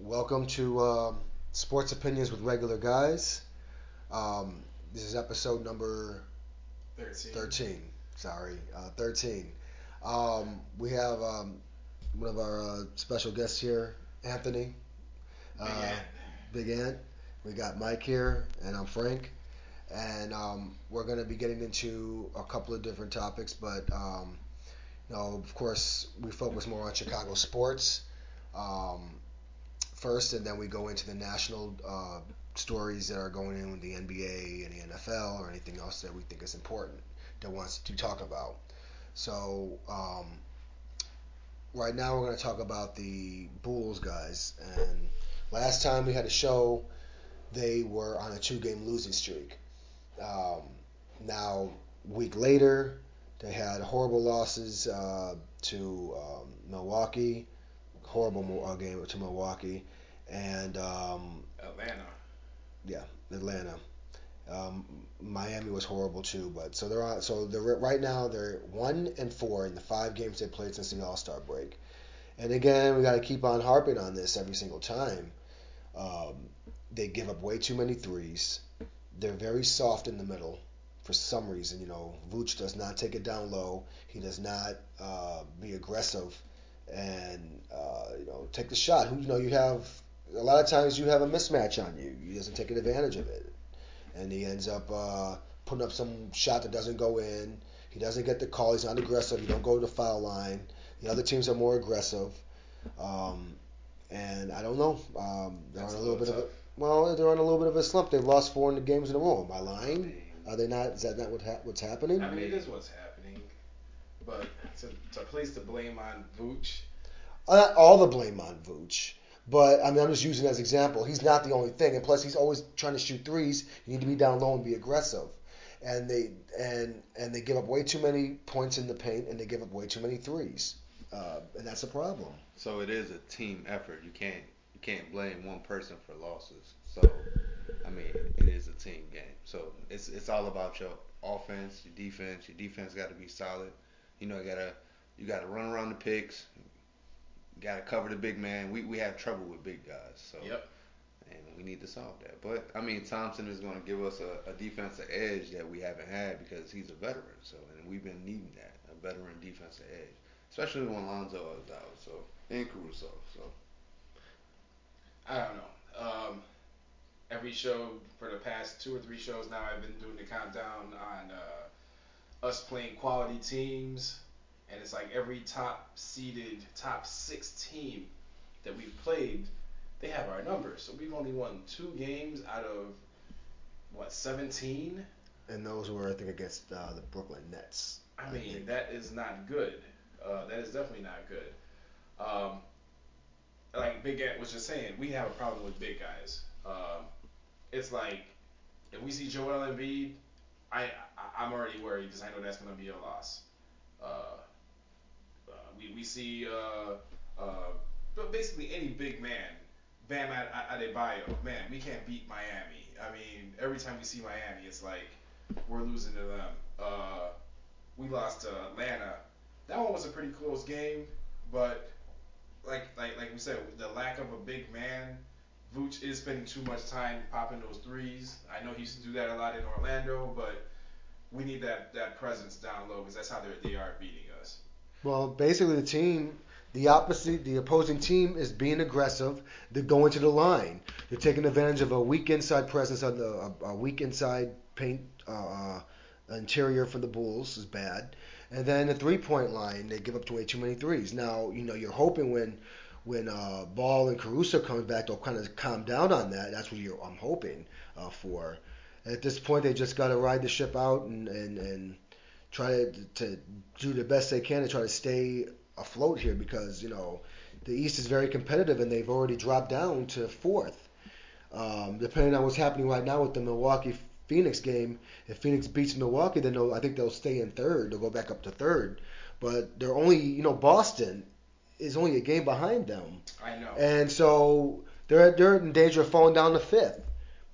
Welcome to um, Sports Opinions with Regular Guys. Um, this is episode number 13. 13. Sorry, uh, 13. Um, we have um, one of our uh, special guests here, Anthony. Big uh, Ant. Big Ant. We got Mike here, and I'm Frank. And um, we're going to be getting into a couple of different topics, but um, you know, of course, we focus more on Chicago sports um, first, and then we go into the national uh, stories that are going in with the NBA and the NFL or anything else that we think is important that wants to talk about. So um, right now we're going to talk about the Bulls guys. And last time we had a show, they were on a two-game losing streak. Um, now, week later, they had horrible losses uh, to um, Milwaukee, horrible uh, game to Milwaukee, and um, Atlanta. yeah, Atlanta. Um, Miami was horrible too, but so they're on. So they're right now they're one and four in the five games they played since the All Star break. And again, we got to keep on harping on this every single time. Um, they give up way too many threes. They're very soft in the middle for some reason. You know, Vooch does not take it down low. He does not uh, be aggressive and uh, you know take the shot. Who you know you have a lot of times you have a mismatch on you. He doesn't take advantage of it, and he ends up uh, putting up some shot that doesn't go in. He doesn't get the call. He's not aggressive. You don't go to the foul line. The other teams are more aggressive, um, and I don't know. Um, they're That's on a a little bit little of a well, they're on a little bit of a slump. They've lost four in the games in a row. Am I lying? Are they not? Is that not what ha- what's happening? I mean, it is what's happening. But to, to place the blame on Vooch, Uh, all the blame on Vooch, but I mean I'm just using as example. He's not the only thing, and plus he's always trying to shoot threes. You need to be down low and be aggressive, and they and and they give up way too many points in the paint, and they give up way too many threes, uh, and that's a problem. So it is a team effort. You can't you can't blame one person for losses. So I mean, it is a team game. So it's it's all about your offense, your defense. Your defense got to be solid. You know, you gotta you gotta run around the picks. You gotta cover the big man. We we have trouble with big guys. So yep. and we need to solve that. But I mean, Thompson is going to give us a, a defensive edge that we haven't had because he's a veteran. So and we've been needing that a veteran defensive edge, especially when Lonzo is out. So and Caruso. So I don't know. Um, every show for the past two or three shows now, I've been doing the countdown on uh, us playing quality teams, and it's like every top seeded, top six team that we've played, they have our numbers. So we've only won two games out of what 17. And those were I think against uh, the Brooklyn Nets. I mean, think. that is not good. Uh, that is definitely not good. Um, like Big Ant was just saying, we have a problem with big guys. Um, it's like if we see Joel Embiid, I, I I'm already worried because I know that's gonna be a loss. Uh, uh, we we see uh, uh, but basically any big man, Bam Ad- Ad- Adebayo, man, we can't beat Miami. I mean, every time we see Miami, it's like we're losing to them. Uh, we lost to Atlanta. That one was a pretty close game, but like like like we said, the lack of a big man, Vooch is spending too much time popping those threes. I know he used to do that a lot in Orlando, but we need that that presence down low because that's how they they are beating us. Well, basically the team, the opposite, the opposing team is being aggressive. They're going to the line. They're taking advantage of a weak inside presence on the a, a weak inside paint uh, uh, interior for the Bulls is bad. And then the three point line, they give up way too many threes. Now, you know, you're hoping when when uh, Ball and Caruso comes back, they'll kind of calm down on that. That's what I'm hoping uh, for. At this point, they just got to ride the ship out and, and, and try to, to do the best they can to try to stay afloat here because you know the East is very competitive and they've already dropped down to fourth. Um, depending on what's happening right now with the Milwaukee Phoenix game, if Phoenix beats Milwaukee, then I think they'll stay in third. They'll go back up to third. But they're only, you know, Boston is only a game behind them, I know. and so they're they're in danger of falling down to fifth.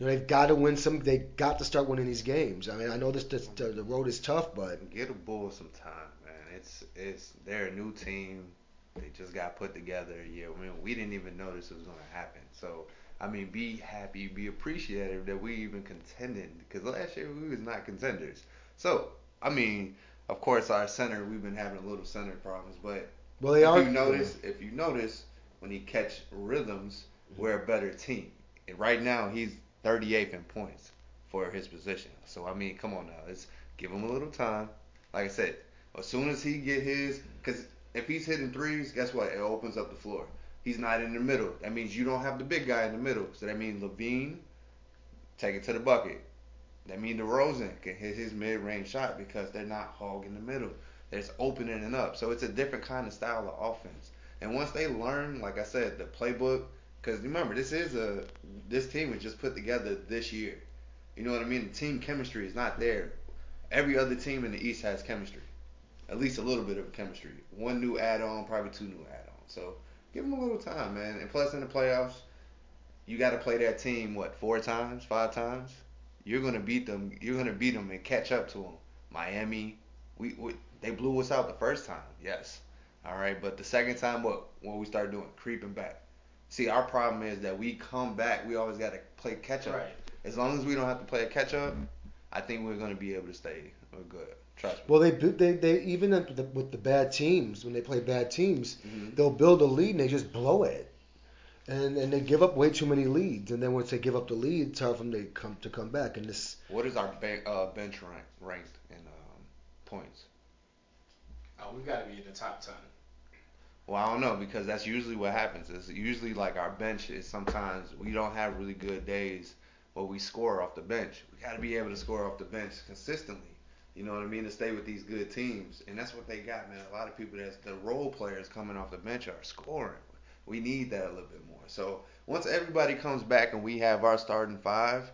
You know, they've got to win some. They got to start winning these games. I mean, I know this, this the, the road is tough, but Get the Bulls some time, man. It's it's they're a new team. They just got put together. Yeah, I mean, we didn't even know this was going to happen. So, I mean, be happy, be appreciative that we even contended because last year we was not contenders. So, I mean, of course, our center we've been having a little center problems, but Well, they if are. you notice, if you notice, when he catch rhythms, mm-hmm. we're a better team. And right now, he's 38th in points for his position. So I mean, come on now, let's give him a little time. Like I said, as soon as he get his, because if he's hitting threes, guess what? It opens up the floor. He's not in the middle. That means you don't have the big guy in the middle. So that means LaVine take it to the bucket. That means DeRozan can hit his mid-range shot because they're not hogging the middle. It's opening it up. So it's a different kind of style of offense. And once they learn, like I said, the playbook, because remember this is a this team was just put together this year. You know what I mean? The team chemistry is not there. Every other team in the East has chemistry, at least a little bit of chemistry. One new add-on, probably two new add-ons. So give them a little time, man. And plus in the playoffs, you got to play that team what four times, five times. You're gonna beat them. You're gonna beat them and catch up to them. Miami, we, we they blew us out the first time, yes. All right, but the second time, what what we start doing? Creeping back. See, our problem is that we come back. We always got to play catch up. Right. As long as we don't have to play a catch up, I think we're gonna be able to stay good. Trust me. Well, they they they even with the, with the bad teams when they play bad teams, Mhm. they'll build a lead and they just blow it, and and they give up way too many leads. And then once they give up the lead, it's hard for them to come to come back. And this What is our ba- uh, bench rank ranked in um, points? Oh, we've got to be in the top ten. Well, I don't know because that's usually what happens. Is usually like our bench is sometimes we don't have really good days where we score off the bench. We got to be able to score off the bench consistently. You know what I mean to stay with these good teams, and that's what they got, man. A lot of people that's the role players coming off the bench are scoring. We need that a little bit more. So once everybody comes back and we have our starting five,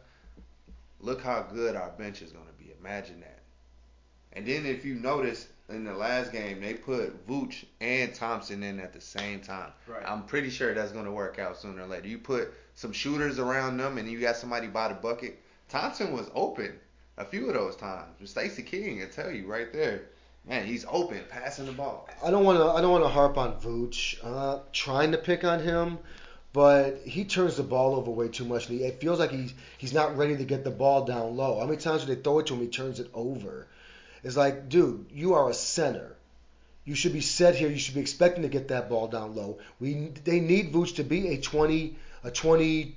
look how good our bench is going to be. Imagine that. And then if you notice in the last game, they put Vooch and Thompson in at the same time. Right. I'm pretty sure that's going to work out sooner or later. You put some shooters around them, and you got somebody by the bucket. Thompson was open a few of those times. Stacey King I tell you right there, man, he's open, passing the ball. I don't want to I don't want to harp on Vooch, uh, trying to pick on him, but he turns the ball over way too much. It feels like he's he's not ready to get the ball down low. How many times do they throw it to him? He turns it over. It's like, dude, you are a center. You should be set here. You should be expecting to get that ball down low. We they need Vooch to be a 20 a 20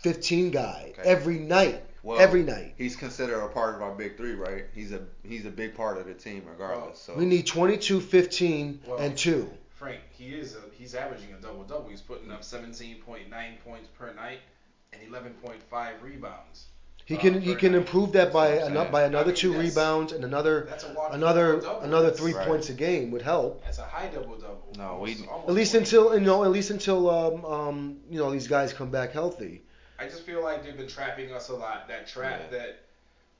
15 guy Okay. every night. Well, every night. He's considered a part of our big three, right? He's a he's a big part of the team, regardless. So We need 22, 15, Well, and 2. Frank, he is a, he's averaging a double double. He's putting up 17.9 points per night and 11.5 rebounds. He can he can improve that by That's what I'm ano- saying. by another I mean, two that's- rebounds and another That's another double-double. another That's- three Right. points a game would help. That's a high double double. No, we- At least until you know at least until um, um you know these guys come back healthy. I just feel like they've been trapping us a lot. That trap Yeah. that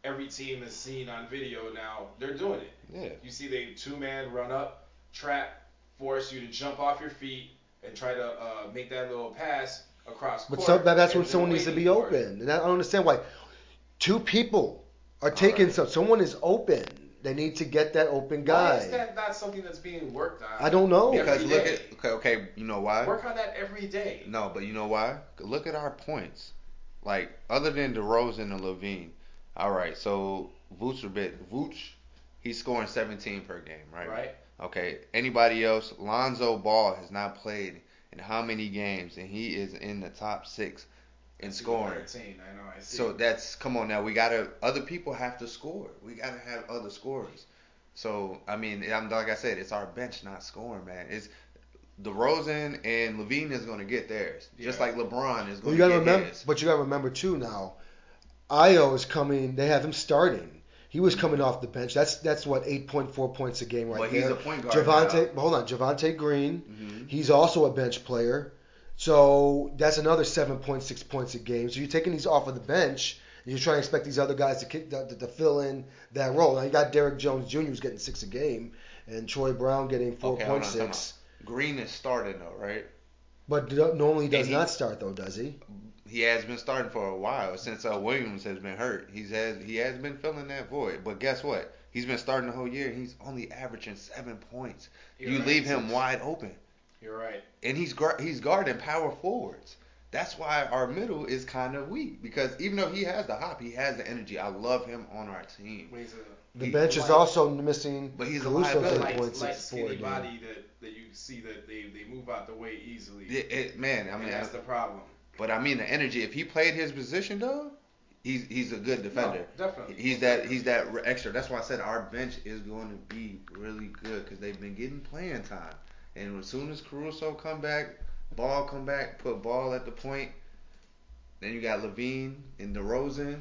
every team has seen on video now, they're doing it. yeah. You see the two man run up, trap, force you to jump off your feet and try to uh, make that little pass across But court. some, that, that's and when someone needs to be open, and I don't understand why two people are taking right. some. Someone is open. They need to get that open guy. Why is that not something that's being worked on? I don't know. Every Because look day. at okay, okay, you know why? Work on that every day. No, but you know why? Look at our points. Like other than DeRozan and LaVine, all right. So Vooch a bit. Vooch, he's scoring 17 per game, right? Right? Okay. Anybody else? Lonzo Ball has not played in how many games, and he is in the top six in scoring. 13, I know. I see. So that's come on now. We gotta. Other people have to score. We gotta have other scorers. So I mean, I'm like I said, it's our bench not scoring, man. It's DeRozan and LaVine is gonna get theirs, just like LeBron is gonna you gotta get remember, his. but you gotta remember too now. Ayo is coming. They have him starting. He was coming off the bench. That's that's what 8.4 points a game right But there. he's a point guard Javonte, hold on, Javonte Green. Mhm. He's also a bench player. So that's another 7.6 points a game. So you're taking these off of the bench. And you're trying to expect these other guys to, kick, to, to fill in that role. Now you got Derrick Jones Jr. who's getting six a game, and Troy Brown getting Okay, hold on, 4.6. time out. Green is starting though, right? but d- normally does he- not start though, does he? He has been starting for a while since uh, Williams has been hurt. He's has he has been filling that void. But guess what? He's been starting the whole year. and He's only averaging seven points. You're you right, leave him wide open. You're right. and he's guard, he's guarding power forwards. That's why our middle is kind of weak because even though he has the hop, he has the energy. I love him on our team, When he's a The He- bench is also missing But he's a Caruso liability. light, light skinny body that, that you see that they, they move out the way easily. It- it- man. I and mean, that's the problem. but I mean the energy. If he played his position though, he's he's a good defender. No, definitely. He's that he's that extra. That's why I said our bench is going to be really good because they've been getting playing time. And as soon as Caruso come back, Ball come back, put Ball at the point. Then you got LaVine and DeRozan,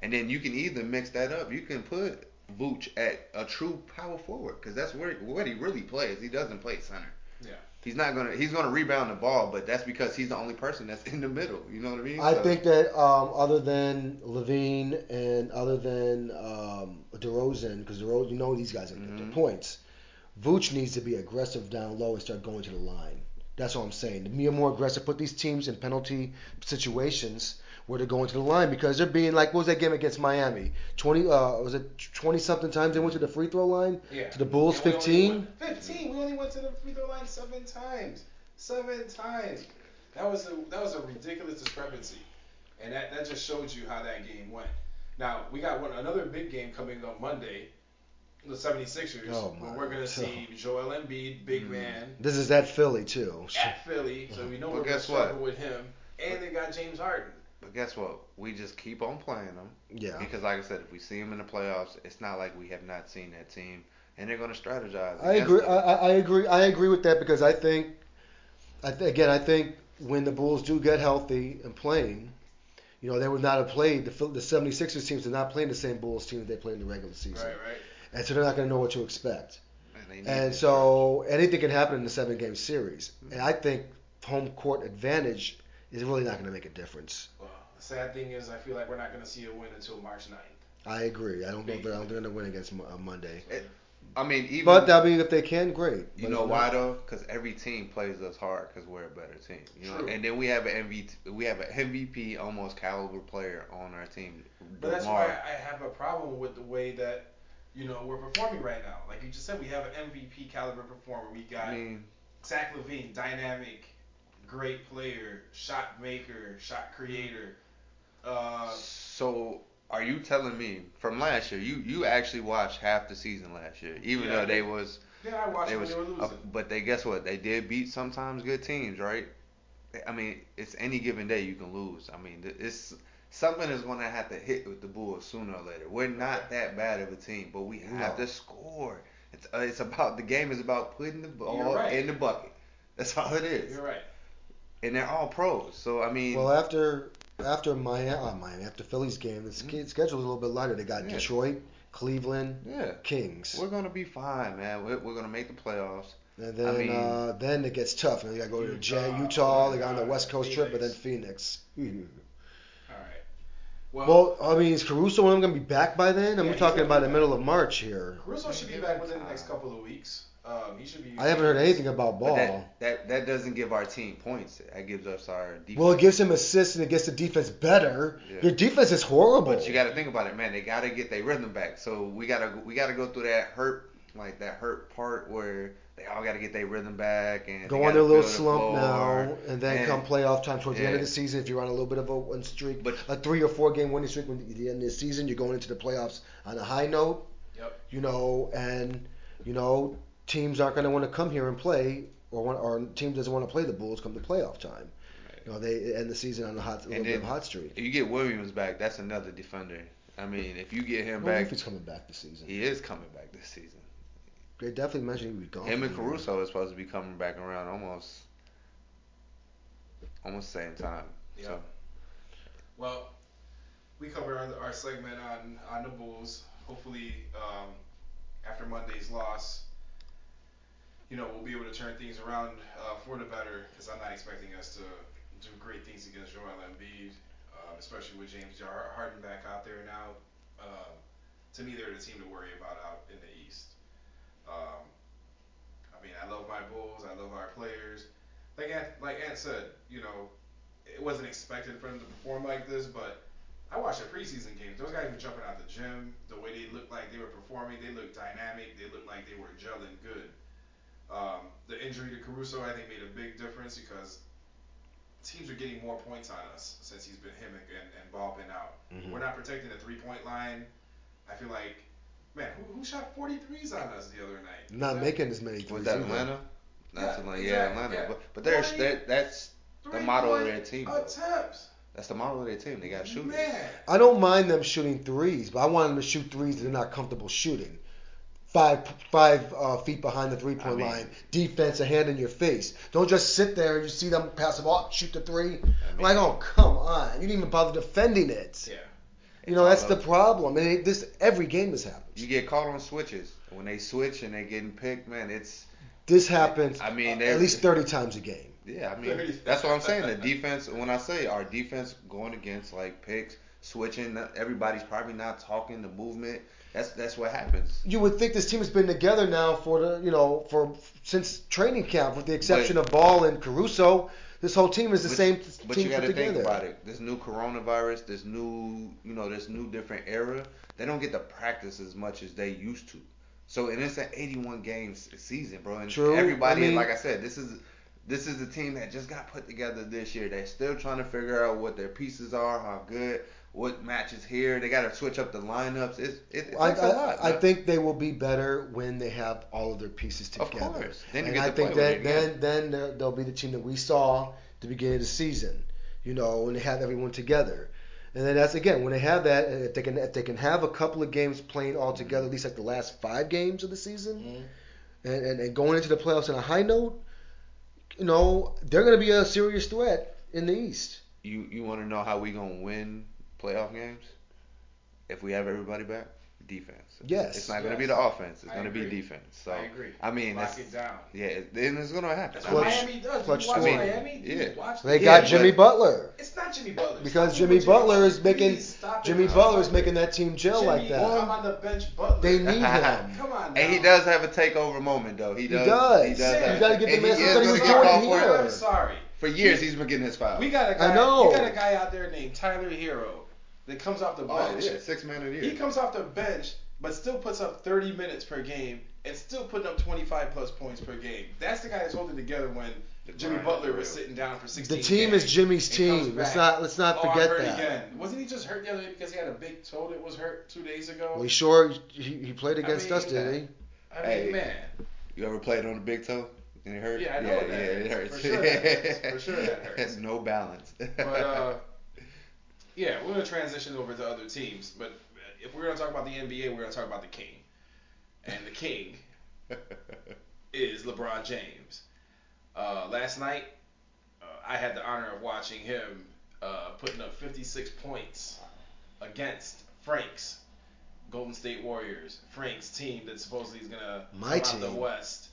and then you can either mix that up. You can put Vooch at a true power forward because that's where what he really plays. He doesn't play center. Yeah. He's not gonna he's gonna rebound the ball, but that's because he's the only person that's in the middle. You know what I mean? I So- think that um, other than LaVine and other than um, DeRozan, because DeRozan, you know these guys are Mhm. their points. Vooch needs to be aggressive down low and start going to the line. That's all I'm saying. To be more aggressive, put these teams in penalty situations where they're going to the line because they're being like, what was that game against Miami? Twenty, uh, was it twenty something times they went to the free throw line? Yeah. To the Bulls, And we only 15? 15. We only went to the free throw line seven times. Seven times. That was a that was a ridiculous discrepancy, and that, that just showed you how that game went. Now we got one another big game coming up Monday, the 76ers, Oh, where my. we're gonna see Joel Embiid, big Mhm. man, This is at Philly too. at Philly, so we know But we're gonna guess struggle with him, and they got James Harden. But guess what? We just keep on playing them Yeah. because, like I said, if we see them in the playoffs, it's not like we have not seen that team, and they're gonna strategize. I agree. I, I I agree. I agree with that because I think, I th- again, I think when the Bulls do get healthy and playing, you know, they would not have played the Phil- the 76ers teams are not playing the same Bulls team that they played in the regular season, Right, right. And so they're not going to know what to expect. And, And this so anything can happen in the seven game series, and I think home court advantage is really not going to make a difference. Well, the sad thing is, I feel like we're not gonna see a win until March 9th. I agree. I don't know if they're, I don't they're going to win against uh, Monday, It- I mean, even but I mean, if they can, great. you But know why not- though? Because every team plays us hard because we're a better team. You know, True. and then we have an MVP. We have an MVP almost caliber player on our team. But that's why I have a problem with the way that you know we're performing right now. Like you just said, we have an MVP caliber performer. We got I mean, Zach LaVine, dynamic, great player, shot maker, shot creator. Uh, so are you telling me from last year? You you actually watched half the season last year, even Yeah. though they was yeah, I watched they when was, they were uh, but they guess what? They did beat sometimes good teams, right? I mean, it's any given day you can lose. I mean, it's something is going to have to hit with the Bulls sooner or later. We're not that bad of a team, but we have No. to score. It's uh, it's about the game is about putting the ball right. in the bucket. That's all it is. You're right. And they're all pros. So I mean, Well, after after Miami, uh, Miami after Philly's game, the sch- schedule's a little bit lighter. They got Mm-hmm. Yeah. Detroit, Cleveland, yeah, Kings, we're gonna be fine, man. We're, we're gonna make the playoffs. and then I mean- uh, then it gets tough. And they got to go to J- Utah, Utah. They got on the West Coast trip, but then Phoenix. Phoenix. All right. Well, Well, I mean, is Caruso one of them going to be back by then? I'm Yeah, talking about the middle of March here. Caruso should be back within the next couple of weeks. Um, he should be. I haven't heard anything about But Ball. that, that that doesn't give our team points. That gives us our defense. Well, it gives him assists and it gets the defense better. Yeah. Your defense is horrible. But you got to think about it, man. They got to get their rhythm back. So we gotta we gotta go through that hurt like that hurt part where they all got to get their rhythm back and Go on their little slump floor. now, and then And- come playoff time towards the end of the season. If you're on a little bit of a one streak, But a three or four game winning streak, when at the end of the season, you're going into the playoffs on a high note. Yep. You know, and you know teams aren't going to want to come here and play, or want, or team doesn't want to play the Bulls come to playoff time. You know, they end the season on a hot, a little And bit of a hot streak. if you get Williams back, that's another defender. I mean, if you get him Well, back, if he's coming back this season, he is coming back this season. They definitely mentioned he was gone. Him and. Caruso is supposed to be coming back around almost almost same time. Yeah. So Well, we covered our, our segment on on the Bulls. Hopefully, um, after Monday's loss, you know, we'll be able to turn things around uh, for the better. Because I'm not expecting us to do great things against Joel Embiid, uh, especially with James Harden back out there now. Um, to me, they're the team to worry about out in the East. Um, I mean, I love my Bulls. I love our players. Like Ant, like Ant said, you know, it wasn't expected for them to perform like this, but I watched the preseason games. Those guys were jumping out the gym. The way they looked like they were performing, they looked dynamic. They looked like they were gelling good. Um, the injury to Caruso, I think, made a big difference because teams are getting more points on us since he's been him and, and, and Ball been out. Mhm. We're not protecting the three point line. I feel like, man, who, who shot 43s on us the other night? Not That- making as many threes. Was that either. Atlanta? Not Yeah, Atlanta. Yeah, exactly, Atlanta. yeah. But but there's Forty- that that's the model of their team. Attempts. That's the model of their team. They got shooters. Man. I don't mind them shooting threes, but I want them to shoot threes that they're not comfortable shooting. Five five uh, feet behind the three point I mean- line, defense, a hand in your face. Don't just sit there and you see them pass the ball, shoot the three. I'm like, oh come on, you didn't even bother defending it. Yeah. You know that's the problem, and it, this every game this happens. You get caught on switches. When they switch and they getting picked, man, it's This happens. I mean, uh, at least thirty times a game. yeah. I mean, that's what I'm saying. The defense. When I say our defense going against like picks, switching, everybody's probably not talking the movement. That's that's what happens. You would think this team has been together now for the you know for since training camp, with the exception But- of Ball and Caruso. This whole team is the But- same But team you got put to think together. about it. This new coronavirus, this new, you know, this new different era. They don't get to practice as much as they used to. So and it's an 81 games season, bro. And True. everybody, I mean- like I said, this is this is the team that just got put together this year. They're still trying to figure out what their pieces are, how good, what matches here. They got to switch up the lineups. It's, it, it I, I, lot. I think they will be better when they have all of their pieces together. Of course. Then you and I to think that with it again. then then they'll- be the team that we saw at the beginning of the season. You know, when they have everyone together. And then that's again when they have that, and if they can if they can have a couple of games playing all together, at least like the last five games of the season, Mm-hmm. and, and, and going into the playoffs on a high note, you know, they're going to be a serious threat in the East. You you want to know how we gonna win playoff games? If we have everybody back, defense. Yes. It's not gonna be the offense. It's gonna be defense. So I agree. I mean, Lock that's, it down. yeah, then it's gonna happen. That's what Clutch- mean, Miami does. clutch you watch scoring. Miami? Yeah. Watch They the- got but- Jimmy Butler It's not Jimmy Butler. because Stop Jimmy it with Jimmy Butler is making Please stop it Jimmy Butler is making that team gel Jimmy, like that. Come on the bench, Butler. They need him. Come on. And he does have a takeover moment though. He He does. does. He does. Yeah. You gotta give the man he something he was get doing here. I'm sorry. For years, he's been getting his foul. We got a guy. I know. You got a guy out there named Tyler Herro that comes off the bench. oh bench. yeah, six man of the He comes off the bench, but still puts up 30 minutes per game and still putting up 25 plus points per game. That's the guy that's holding together when The Jimmy Butler was sitting down for 16. The team games is Jimmy's team. Let's not let's not oh, forget I'm that. again. Wasn't he just hurt the other day because he had a big toe that was hurt two days ago? Well, he sure he, he played against mean, us, didn't he? I mean, Hey. man. You ever played on the big toe? And it hurt? Yeah, I know yeah, that yeah, it hurts. hurts. For sure that hurts. For sure that hurts. no balance. But uh, yeah, we're gonna transition over to other teams. But if we're gonna talk about the NBA, we're gonna talk about the King, and the King is LeBron James. Uh, last night, uh, I had the honor of watching him uh, putting up 56 points against Frank's Golden State Warriors. Frank's team that supposedly is gonna My come out the West.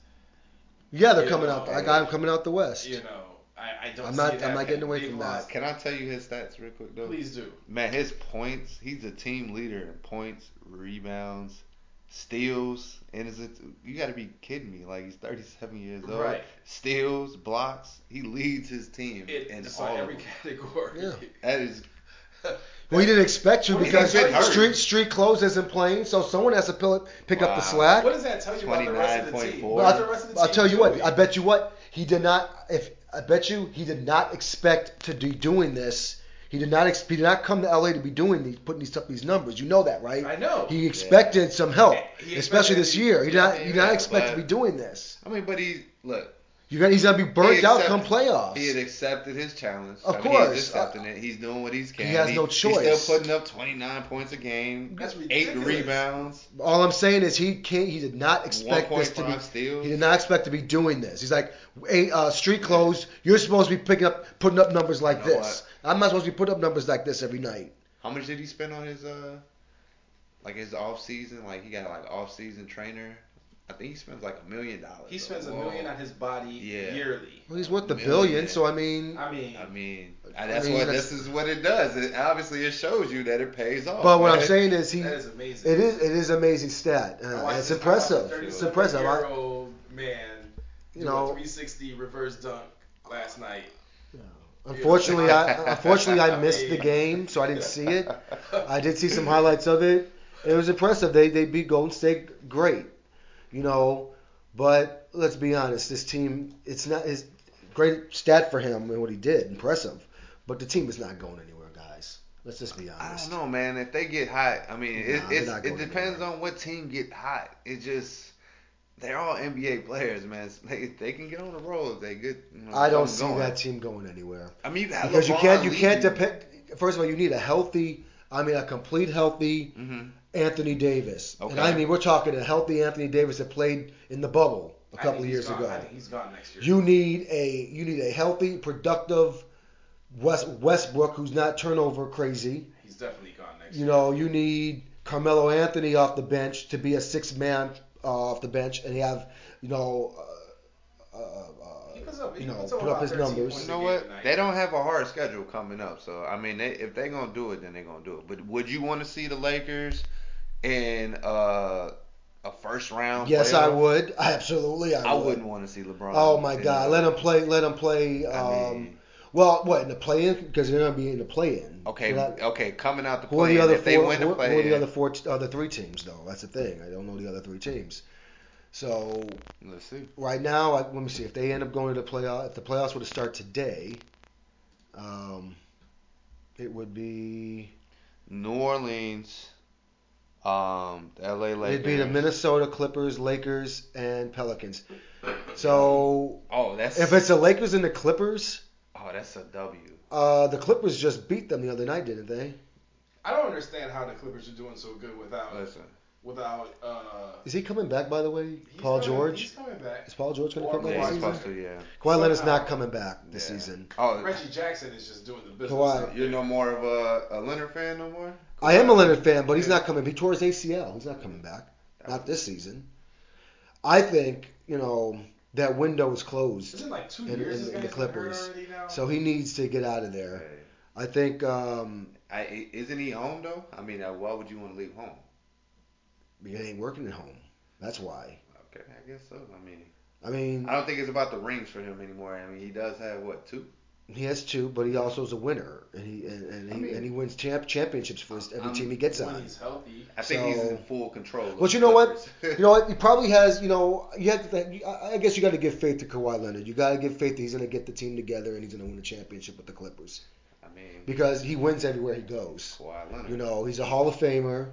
Yeah, they're coming know, out. I got him coming out the West. You know, I, I don't. I'm not- it I'm not getting away They've from lost- Can I tell you his stats real quick though? Please do. Man, his points, he's a team leader in points, rebounds, steals, and is it you gotta be kidding me. Like he's thirty seven years old. Right. Steals, blocks, he leads his team It, in it's all on every category. Yeah. That is Well, he didn't expect you because that tell you? street street clothes isn't playing, so someone has to pill, pick up the slack. What does that tell you about the rest of the team? 29.4. What But the rest of the I'll, I'll team tell you what. I bet you what he did not. If I bet you he did not expect to be doing this. He did not. Ex- he did not come to LA to be doing these, putting these up these numbers. You know that, right? I know. He expected some help, He especially this year. He did not. He did not Yeah, expect to be doing this. I mean, but he look, You got. He's gonna be burnt He out come playoffs. he had accepted his challenge. Of I mean, course. he's accepting it. He's doing what he's can. He has no choice. He's still putting up twenty nine points a game, That's eight rebounds, All I'm saying is he can't. He did not expect this to be. steals. He did not expect to be doing this. He's like, hey, uh, street clothes. You're supposed to be picking up, putting up numbers like You know this. I'm not supposed to be putting up numbers like this every night. How much did he spend on his uh, like his off season? Like he got like off season trainer. I think he spends like a million dollars. He spends a million on his body Yeah. yearly. Well, he's worth the Million. billion, so I mean. I mean, I mean, I that's mean, what that's- this is what it does. It obviously it shows you that it pays off. But what I'm saying is he. that is amazing. It is. It is amazing stat. Uh, it's impressive. It's 37 impressive. Year old man, You know- 360 reverse dunk last night. unfortunately, I unfortunately I missed the game, so I didn't see it. I did see some highlights of it. It was impressive. They they beat Golden State great, you know, but let's be honest. This team, it's not his great stat for him and what he did, impressive. But the team is not going anywhere, guys. Let's just be honest. I don't know, man. If they get hot, I mean, it Nah, it's, it depends anywhere. on what team get hot. It just they're all NBA players, man. They they can get on the roll if they get. You know, I don't see going. that team going anywhere I mean, because you can't you leading. can't depend. First of all, you need a healthy. I mean, a complete healthy Mhm. Anthony Davis. And I mean, we're talking a healthy Anthony Davis that played in the bubble a couple of years gone. ago. I think he's gone next year. You need a you need a healthy, productive West Westbrook who's not turnover crazy. He's definitely gone next You year. know, you need Carmelo Anthony off the bench to be a six man uh, off the bench and have you know. Uh, uh, He uh, puts up, you know, put up his numbers. You know what? They don't have a hard schedule coming up, so I mean, they, if they're gonna do it, then they're gonna do it. But would you want to see the Lakers in uh, a first round? yes, I playoff? would. Absolutely, I, I would. wouldn't want to see LeBron. Oh my God! Let him play. Let him play. Um, I mean, well, what in the play-in? Because they're gonna be in the play-in. okay, not- okay, coming out the Who are the other if they four? win Who, the who are the other four? Other three teams though? That's the thing. I don't know the other three teams. So let's see. right now, I, let me see if they end up going to the playoff. If the playoffs were to start today, um, it would be New Orleans, um, the LA Lakers. it'd be the Minnesota Clippers, Lakers, and Pelicans. So Oh, that's if it's the Lakers and the Clippers, oh, that's a W. uh, the Clippers just beat them the other night, didn't they? I don't understand how the Clippers are doing so good without Listen, without. Uh, Is he coming back? By the way, he's Paul coming- George. He's coming back. Is Paul George going to come back yeah, this he's season? supposed to, yeah. Kawhi Leonard's not coming back this Yeah. season. Oh, Reggie Jackson is just doing the business. Kawhi. you're no more of a, a Leonard fan no more. I am a Leonard fan, but he's not coming. He tore his ACL. He's not coming back. Not this season. I think you know that window is closed, Isn't it like two in- years in- in the guy's been hurt Clippers. so he needs to get out of there. Hey. I think um, I, isn't he home though? I mean, uh, why would you want to leave home? Because he ain't working at home. That's why. Okay, I guess so. I mean, I mean, I don't think it's about the rings for him anymore. I mean, he does have what two? He has two, but he also is a winner, and he and, and he I mean- and he wins champ, championships for his, every Um, team he gets when on. he's healthy. I think he's in full control. But you know what? You know what? He probably has. You know, you have to, I I guess you got to give faith to Kawhi Leonard. You got to give faith that he's going to get the team together and he's going to win a championship with the Clippers I mean, because he wins everywhere he goes. Kawhi Leonard. You know, he's a Hall of Famer.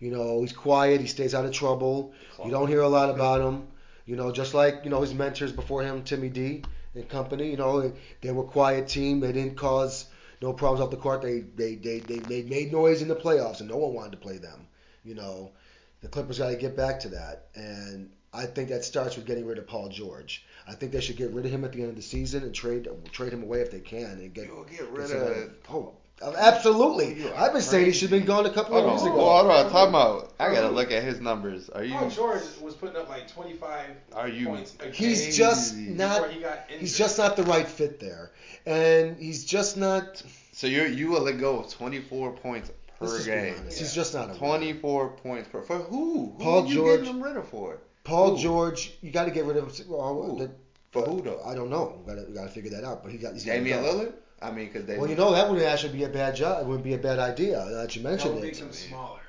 You know, he's quiet. He stays out of trouble. You don't hear a lot about him. You know, just like you know his mentors before him, Timmy D and company. You know, they, were a quiet team. They didn't cause no problems off the court. They they they they, they made noise in the playoffs, and no one wanted to play them. You know, the Clippers got to get back to that, and I think that starts with getting rid of Paul George. I think they should get rid of him at the end of the season and trade trade him away if they can and get. You'll get rid get of. oh, absolutely. I've been saying he should have been gone a couple of on, years hold ago. on, hold on, time out. I gotta look at his numbers. Are you? Paul George was putting up like 25 Are you? points a game He's just not. before he got injured. He's just not the right fit there, and he's just not. So you you will let go of 24 points per Let's just be game. honest. Yeah. He's just not a winner. 24 points per for who? Who Paul are you George- getting him rid of for? It? Paul Who? George, you got to get rid of him. Well, Who? the- For who though? I don't know. We got to we got to figure that out. But he got. He's gotta Damian go. Lillard? I mean, because they. Well, you know that wouldn't actually be a bad job. It wouldn't be a bad idea that you that mentioned would make it. him smaller.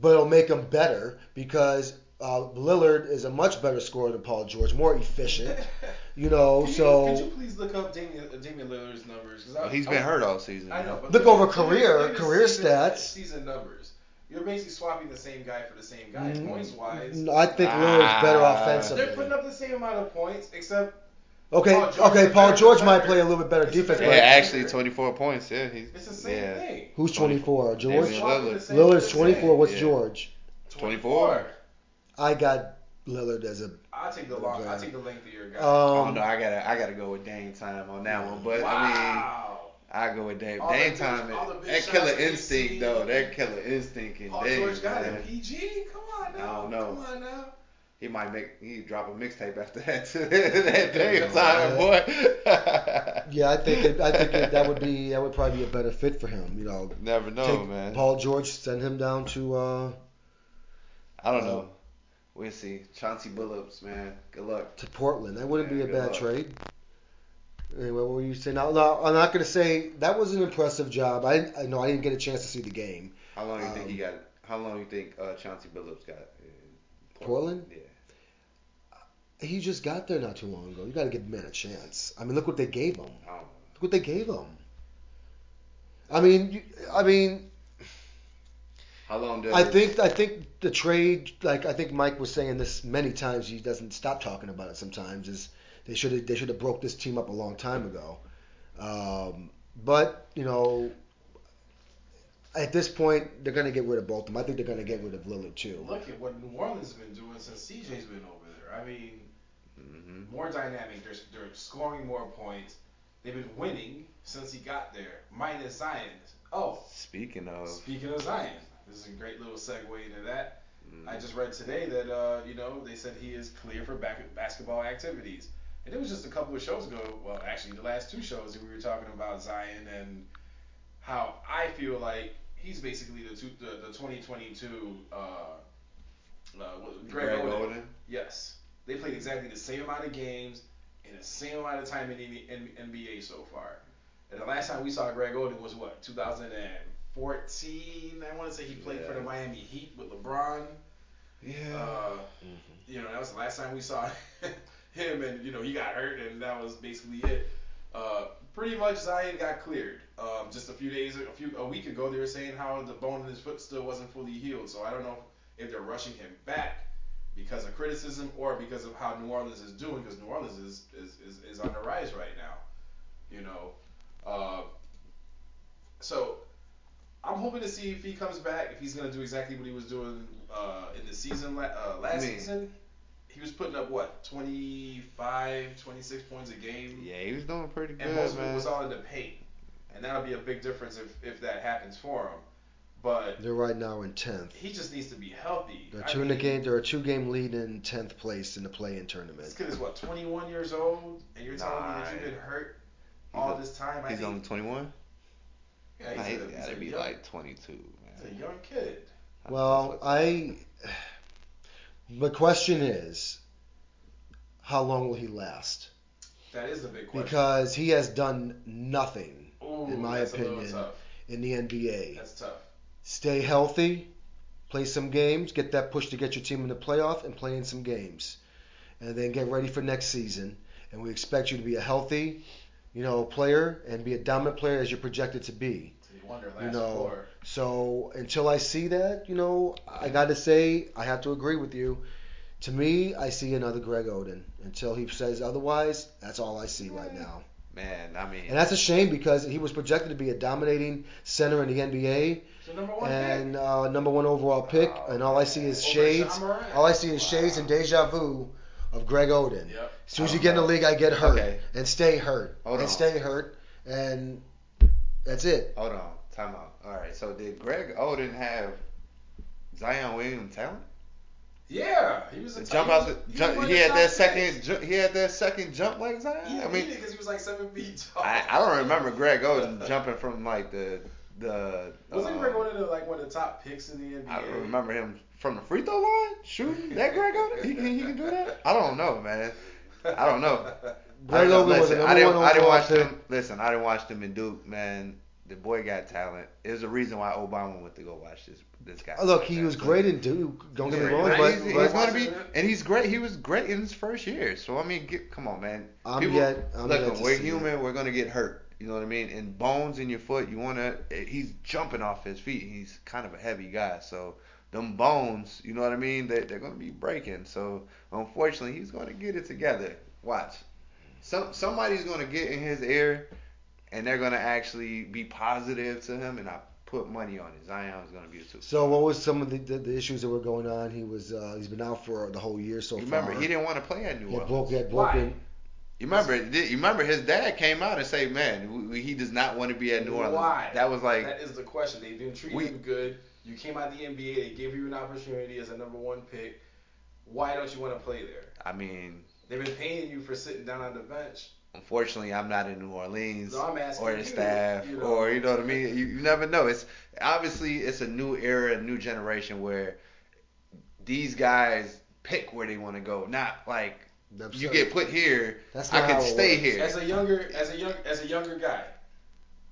But it'll make them better because uh, Lillard is a much better scorer than Paul George, more efficient. You know, Could you- so could you please look up Damian, uh, Damian Lillard's numbers? 'Cause I- Well, he's I- been hurt all season. I know. But Look look- over career- look at his career season, stats. Season numbers. You're basically swapping the same guy for the same guy, Mm, points wise. I think Lillard's better Ah. offensively. They're putting up the same amount of points, except Okay, Paul George okay. Paul George might play a little bit better defense. Yeah, but actually 24 points. Yeah, he's. it's the same yeah. thing. who's 24? George. Damian Swapping Lillard. Lillard's 24. What's Yeah. George? 24. I got Lillard as a. I take the long. I take the length of your guy. oh Um, no, I gotta I gotta go with Dame time on that one. But I mean. I go with Dame. All Dame big- time. big that killer instinct though. That killer instinct in Paul Dame. George got man. it. PG. Come on now. I don't know. Come on now. He might make he drop a mixtape after that that Yeah. time, boy. yeah, I think it, I think it, that would be that would probably be a better fit for him. You know, Never know, man. Paul George, send him down to. uh I don't Uh, know. We'll see. Chauncey Billups, man. Good luck. to Portland. That wouldn't Yeah, be a bad luck. trade. Anyway, what were you saying? Now, now, I'm not going to say that was an impressive job. I, I know I didn't get a chance to see the game. How long do you think he Um, got? How long do you think uh, Chauncey Billups got? In Portland? Yeah. He just got there not too long ago. You got to give the man a chance. I mean, look what they gave him. I don't know. Look what they gave him. I mean, you, I mean, How long does I think I think the trade, like I think Mike was saying this many times. He doesn't stop talking about it. Sometimes is they should have they should have broke this team up a long time ago. Um, but you know, at this point, they're gonna get rid of both of them. I think they're gonna get rid of Lillard too. Look at what New Orleans has been doing since CJ's been over there. I mean, Mhm. more dynamic. They're, they're scoring more points. They've been winning since he got there, minus Zion. Oh, Speaking of, speaking of Zion, this is a great little segue into that. mm, I just read today that uh, you know they said he is clear for back- basketball activities, and it was just a couple of shows ago. Well, actually, the last two shows that we were talking about Zion and how I feel like he's basically the two, the, the 2022 uh, uh, Greg, Greg Oden. Oden. Yes, they played exactly the same amount of games in the same amount of time in the NBA so far. And the last time we saw Greg Oden was what 2014. I want to say he played for the Miami Heat with LeBron. Yeah. Uh, Mhm. you know, that was the last time we saw him, and you know he got hurt, and that was basically it. Uh, pretty much Zion got cleared. Um, just a few days, a few a week ago, they were saying how the bone in his foot still wasn't fully healed. So I don't know if they're rushing him back because of criticism or because of how New Orleans is doing, because New Orleans is, is, is, is on the rise right now. You know, uh, so I'm hoping to see if he comes back, if he's gonna do exactly what he was doing uh, in the season la- uh, last I mean- season. He was putting up what 25, 26 points a game, yeah, he was doing pretty good, and most of it was all in the paint, and that'll be a big difference if if that happens for him. But They're right now in tenth. he just needs to be healthy. They're I two in the game. They're a two game lead in tenth place in the play-in This tournament. kid is what 21 years old, and you're telling me that you've Nah. been hurt all a- this time. I He's think, only 21. yeah, he's, Nah, a, he's he's, gotta a be young, like 22, he's man. a young kid. Well, I. The question is, how long will he last? That is the big question. Because he has done nothing Ooh, in my that's a little opinion, in the NBA. That's tough. Stay healthy, play some games, get that push to get your team in the playoff, and play in some games, and then get ready for next season. And we expect you to be a healthy, you know, player and be a dominant player as you're projected to be. So you You know, four. So until I see that, you know, I got to say I have to agree with you. To me, I see another Greg Oden. Until he says otherwise, that's all I see right now. Man, I mean, And that's a shame because he was projected to be a dominating center in the NBA number and uh, number one overall pick. Oh, and all I see is Over shades. John Morant. All I see is shades and deja vu of Greg Oden. Yep. As soon as you get in the league, I get hurt Okay. and stay hurt Hold and on. stay hurt, and that's it. hold on, time out. All right, so did Greg Oden have Zion Williams talent? Yeah, he was a jump he out the he jump, was he had of that second ju- he had that second jump like Zion. Yeah, I mean, because he was like seven feet tall. I, I don't remember Greg Oden jumping from like the the. Wasn't um, Greg the like one of the top picks in the NBA? I remember him from the free throw line shooting that Greg Oden. He can he can do that. I don't know, man. I don't know. I Greg don't. Oden was Listen, the I number didn't one I didn't watch him. them. Listen, I didn't watch them in Duke, man. The boy got talent. There's a reason why Obama went to go watch this this guy. Oh, look, he was great in Duke. Don't get me wrong, but, he's, he's gonna be, and he's great. He was great in his first year. So I mean, get, come on, man. I'm People, yet. I'm look, yet to we're see human. it. We're gonna get hurt. You know what I mean? And bones in your foot. You wanna. He's jumping off his feet. He's kind of a heavy guy. So them bones, you know what I mean? They, they're gonna be breaking. So unfortunately, he's gonna get it together. Watch. Some somebody's gonna get in his ear, and they're gonna actually be positive to him. And I put money on it. Zion's gonna be a two. So what was some of the, the, the issues that were going on? He was uh, he's been out for the whole year so You remember, far. he didn't want to play at New He Orleans. broke, he had Why? broken. You remember? You remember his dad came out and say, "Man, we, he does not want to be at New Orleans." Why? That was like, that is the question. They didn't treat We- him good. You came out of the NBA. They gave you an opportunity as a number one pick. Why don't you want to play there? I mean, They've been paying you for sitting down on the bench. unfortunately, I'm not in New Orleans asking or the staff, you know. or you know what I mean. You, you never know. It's obviously it's a new era, a new generation where these guys pick where they want to go, not like That's you not- get put here. That's I not can stay works. here. As a younger, as a young, as a younger guy,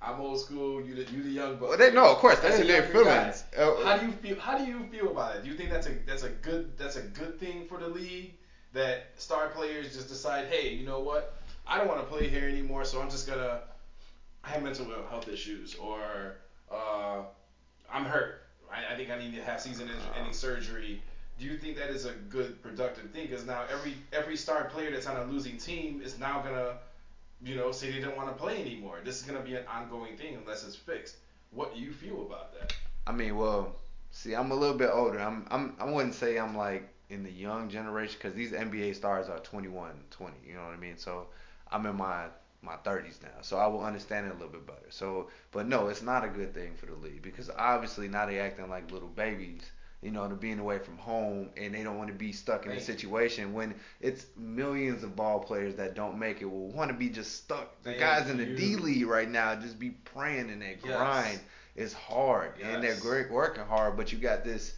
I'm old school. You the you the young buck. Well, they know, of course, As that's a in their younger guy, feelings. Uh, How do you feel? How do you feel about it? Do you think that's a that's a good that's a good thing for the league that star players just decide, hey, you know what? I don't want to play here anymore, so I'm just gonna. I have mental health issues, or uh, I'm hurt. I, I think I need to have season-ending surgery. Do you think that is a good productive thing? Because now every every star player that's on a losing team is now gonna, you know, say they don't want to play anymore. This is gonna be an ongoing thing unless it's fixed. What do you feel about that? I mean, well, see, I'm a little bit older. I'm, I'm, I wouldn't say I'm like in the young generation because these NBA stars are 21, 20. You know what I mean? So I'm in my my 30s now, so I will understand it a little bit better. So, but no, it's not a good thing for the league because obviously now they acting like little babies. You know, they're being away from home and they don't want to be stuck in a situation when it's millions of ball players that don't make it will want to be just stuck. The guys in the D League right now just be praying and they Yes. grind. It's hard and they're great working hard, but you got this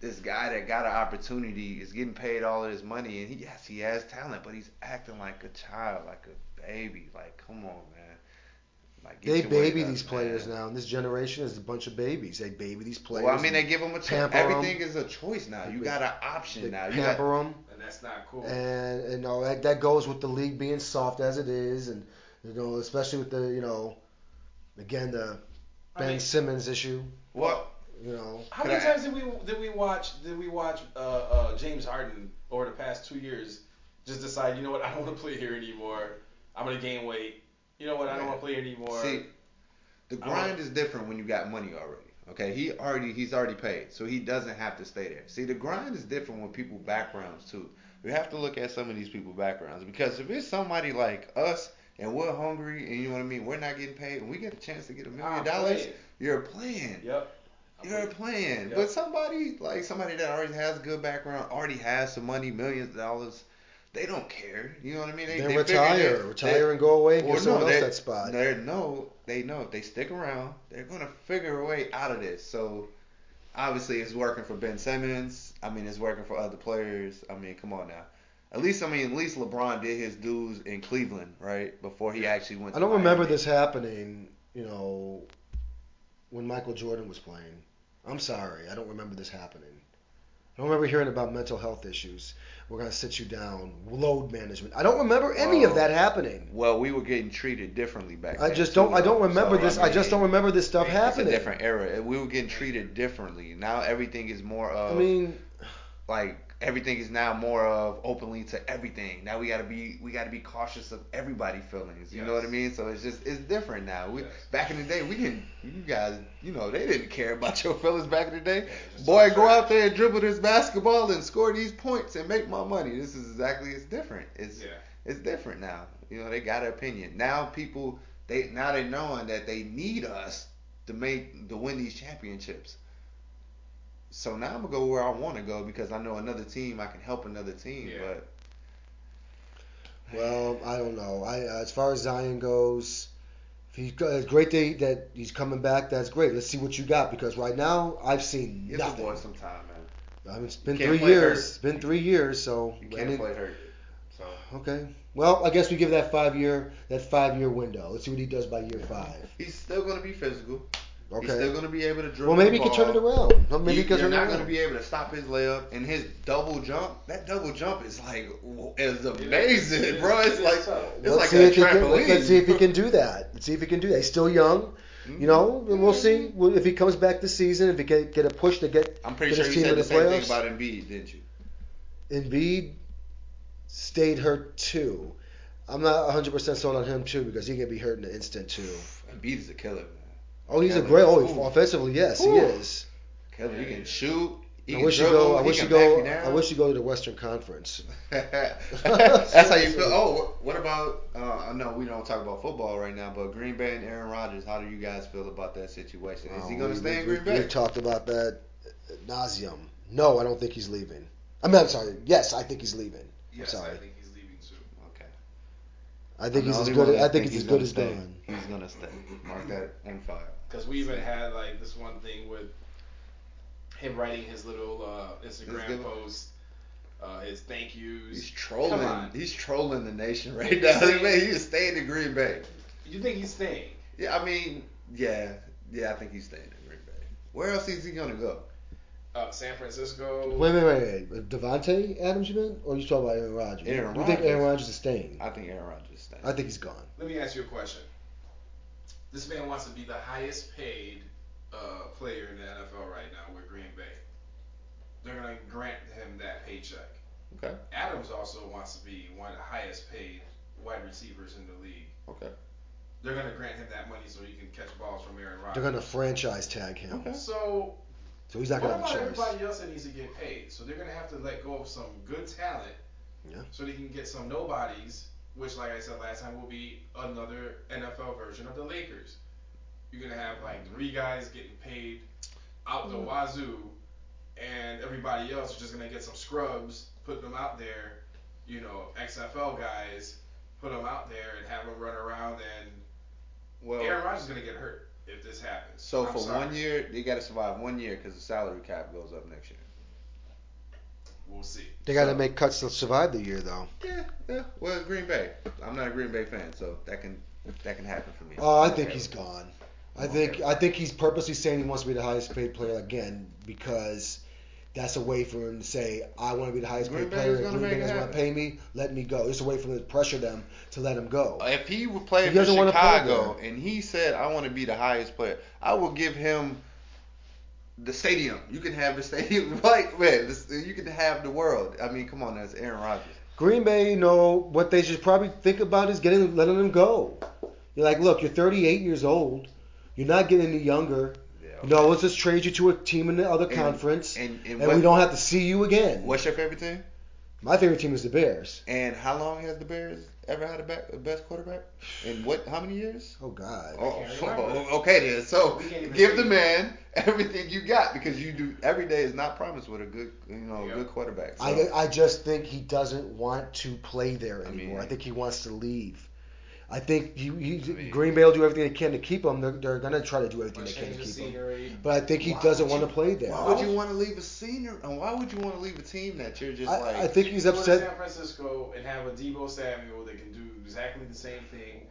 this guy that got an opportunity is getting paid all of this money and he yes he has talent, but he's acting like a child, like a baby. Like come on, man. Like They baby up, these players man. now. And this generation is a bunch of babies. They baby these players. Well, I mean, they give them a choice. pamper 'em. Everything is a choice now. You got an option they now. You got, them. And that's not cool. and you know that, that goes with the league being soft as it is, and you know especially with the you know again the I Ben mean- Simmons issue. what? You know How many I- times did we did we watch did we watch uh, uh, James Harden over the past two years just decide you know what I don't want to play here anymore I'm gonna gain weight you know what I don't want to play anymore See, the grind is different when you got money already. Okay, he already he's already paid, so he doesn't have to stay there. See, the grind is different with people backgrounds too. We have to look at some of these people backgrounds because if it's somebody like us and we're hungry and you know what I mean, we're not getting paid and we get a chance to get a million dollars, you're playing. yep I'm You're playing. playing. Yep. But somebody like somebody that already has good background, already has some money, millions of dollars, they don't care. You know what I mean? They, then they retire, that- retire and go away and or give someone no, else they- that spot. They know they know if they stick around, they're gonna figure a way out of this. So obviously it's working for Ben Simmons. I mean it's working for other players. I mean come on now. At least I mean at least LeBron did his dues in Cleveland right before he actually went. I don't remember this happening. You know when Michael Jordan was playing. I'm sorry, I don't remember this happening. I don't remember hearing about mental health issues. We're gonna sit you down, load management. I don't remember any Well, of that oh. happening. Well, we were getting treated differently back I then. just don't. I don't remember So, this. I, just don't remember this stuff it's It's happening. a different era. We were getting treated differently. Now everything is more of I mean, like everything is now more of openly to everything. Now we gotta be we gotta be cautious of everybody feelings. You know what I mean? So it's just it's different now. We Yes. back in the day we didn't you guys you know they didn't care about your feelings back in the day. just Boy, go trash. out there and dribble this basketball and score these points and make my money. This is exactly it's different. It's yeah it's different now. You know, they got an opinion. Now people they now they're knowing that they need us to make to win these championships. So now I'm gonna go where I want to go because I know another team. I can help another team, Yeah. but well, I don't know. I uh, as far as Zion goes, if he's go- it's great that, that he's coming back. That's great. Let's see what you got because right now I've seen give the nothing. boy some time, man. I mean, it's been three years. hurt. It's been three years. So You can't mean, play hurt. So okay. Well, I guess we give that five year that five year window. Let's see what he does by year five. he's still gonna be physical. He's Okay. still gonna be able to dribble. Well, maybe the he can turn it around. Well, Maybe you, he can you're not going to be able to stop his layup and his double jump. That double jump is like is is. amazing, It is. bro. It's like it's let's like see a if he can. trampoline. Let's see if he can do that. Let's see if he can do that. He's still young. Mm-hmm. You know, and we'll see if he comes back this season. If he can get a push to get I'm pretty get sure his you said the the same thing about Embiid, didn't you? Embiid stayed hurt too. I'm not 100% sold on him too because he can be hurt in an instant too. Embiid is a killer, man. Oh, he's a great. Oh, Ooh. offensively, yes, he is. Killer. He can shoot. He I can wish you go. I wish you go. I wish you go to the Western Conference. That's how you feel. Oh, what about? Uh, I know we don't talk about football right now, but Green Bay and Aaron Rodgers. How do you guys feel about that situation? Is he Oh, going to stay in Green Bay? We've talked about that nauseum. No, I don't think he's leaving. I mean, I'm sorry. Yes, I think he's leaving. yes I'm sorry. I think he's leaving too Okay. I think I'm he's as good. I that think he's as good as stay. done. He's gonna stay. Mark that on file. Because we even had like this one thing with him writing his little uh, Instagram give- post uh, his thank yous He's Come trolling. on. He's trolling the nation right now. Man, he is staying in Green Bay. you think he's staying Yeah, I mean, yeah, yeah. I think he's staying in Green Bay. Where else is he gonna go? Uh, San Francisco. Wait, wait, wait, wait. Davante Adams, you meant, or you talking about Aaron Rodgers? Aaron you think Aaron Rodgers. Rodgers is staying? I think Aaron Rodgers is staying. I think he's gone. Let me ask you a question. This man wants to be the highest paid uh, player in the NFL right now with Green Bay. They're gonna grant him that paycheck. Okay. Adams also wants to be one of the highest paid wide receivers in the league. Okay. They're gonna grant him that money so he can catch balls from Aaron Rodgers. They're gonna franchise tag him, Okay. So so he's not gonna about have a choice. everybody else that needs to get paid? So they're gonna have to let go of some good talent, Yeah. so they can get some nobodies, which, like I said last time, will be another NFL version of the Lakers. You're gonna have like three guys getting paid out the mm. wazoo, and everybody else is just gonna get some scrubs, put them out there, you know, XFL guys, put them out there and have them run around, and Well, Aaron Rodgers is gonna get hurt if this happens. so I'm for sorry. one year, they got to survive one year because the salary cap goes up next year. We'll see. They got to So- make cuts to survive the year, though. Yeah, yeah. Well, Green Bay. I'm not a Green Bay fan, so that can that can happen for me. Oh, I think okay he's gone. I think. I think he's purposely saying he wants to be the highest paid player again because that's a way for him to say I want to be the highest Green paid Bay player. Green Bay doesn't want to pay me, let me go. It's a way for him to pressure them to let him go. If he would play He for doesn't play Chicago and he said I want to be the highest player, I will give him the stadium. You can have the stadium, like man, this, you can have the world. I mean, come on, that's Aaron Rodgers. Green Bay you know what they should probably think about is getting letting them go. You're like, look, you're 38 years old. You're not getting any younger. Yeah. No, let's just trade you to a team in the other And- conference, And, and, and what, we don't have to see you again. What's your favorite team? My favorite team is the Bears. And how long has the Bears ever had a, back, a best quarterback? In what? How many years? Oh God. Oh, can't oh, okay then. So We can't even give the it. man everything you got because you do every day is not promised with a good, you know, Yeah. good quarterback. So, I, I just think he doesn't want to play there anymore. I, mean- think he wants to leave. I think he, he, I mean- Green Bay will do everything they can to keep him. They're, they're going to try to do everything they can to the keep him. But I think he Why doesn't want to play there. why would you want to leave a senior? And why would you want to leave a team that you're just I, like? I think he's upset. San Francisco and have a Deebo Samuel that can do exactly the same thing.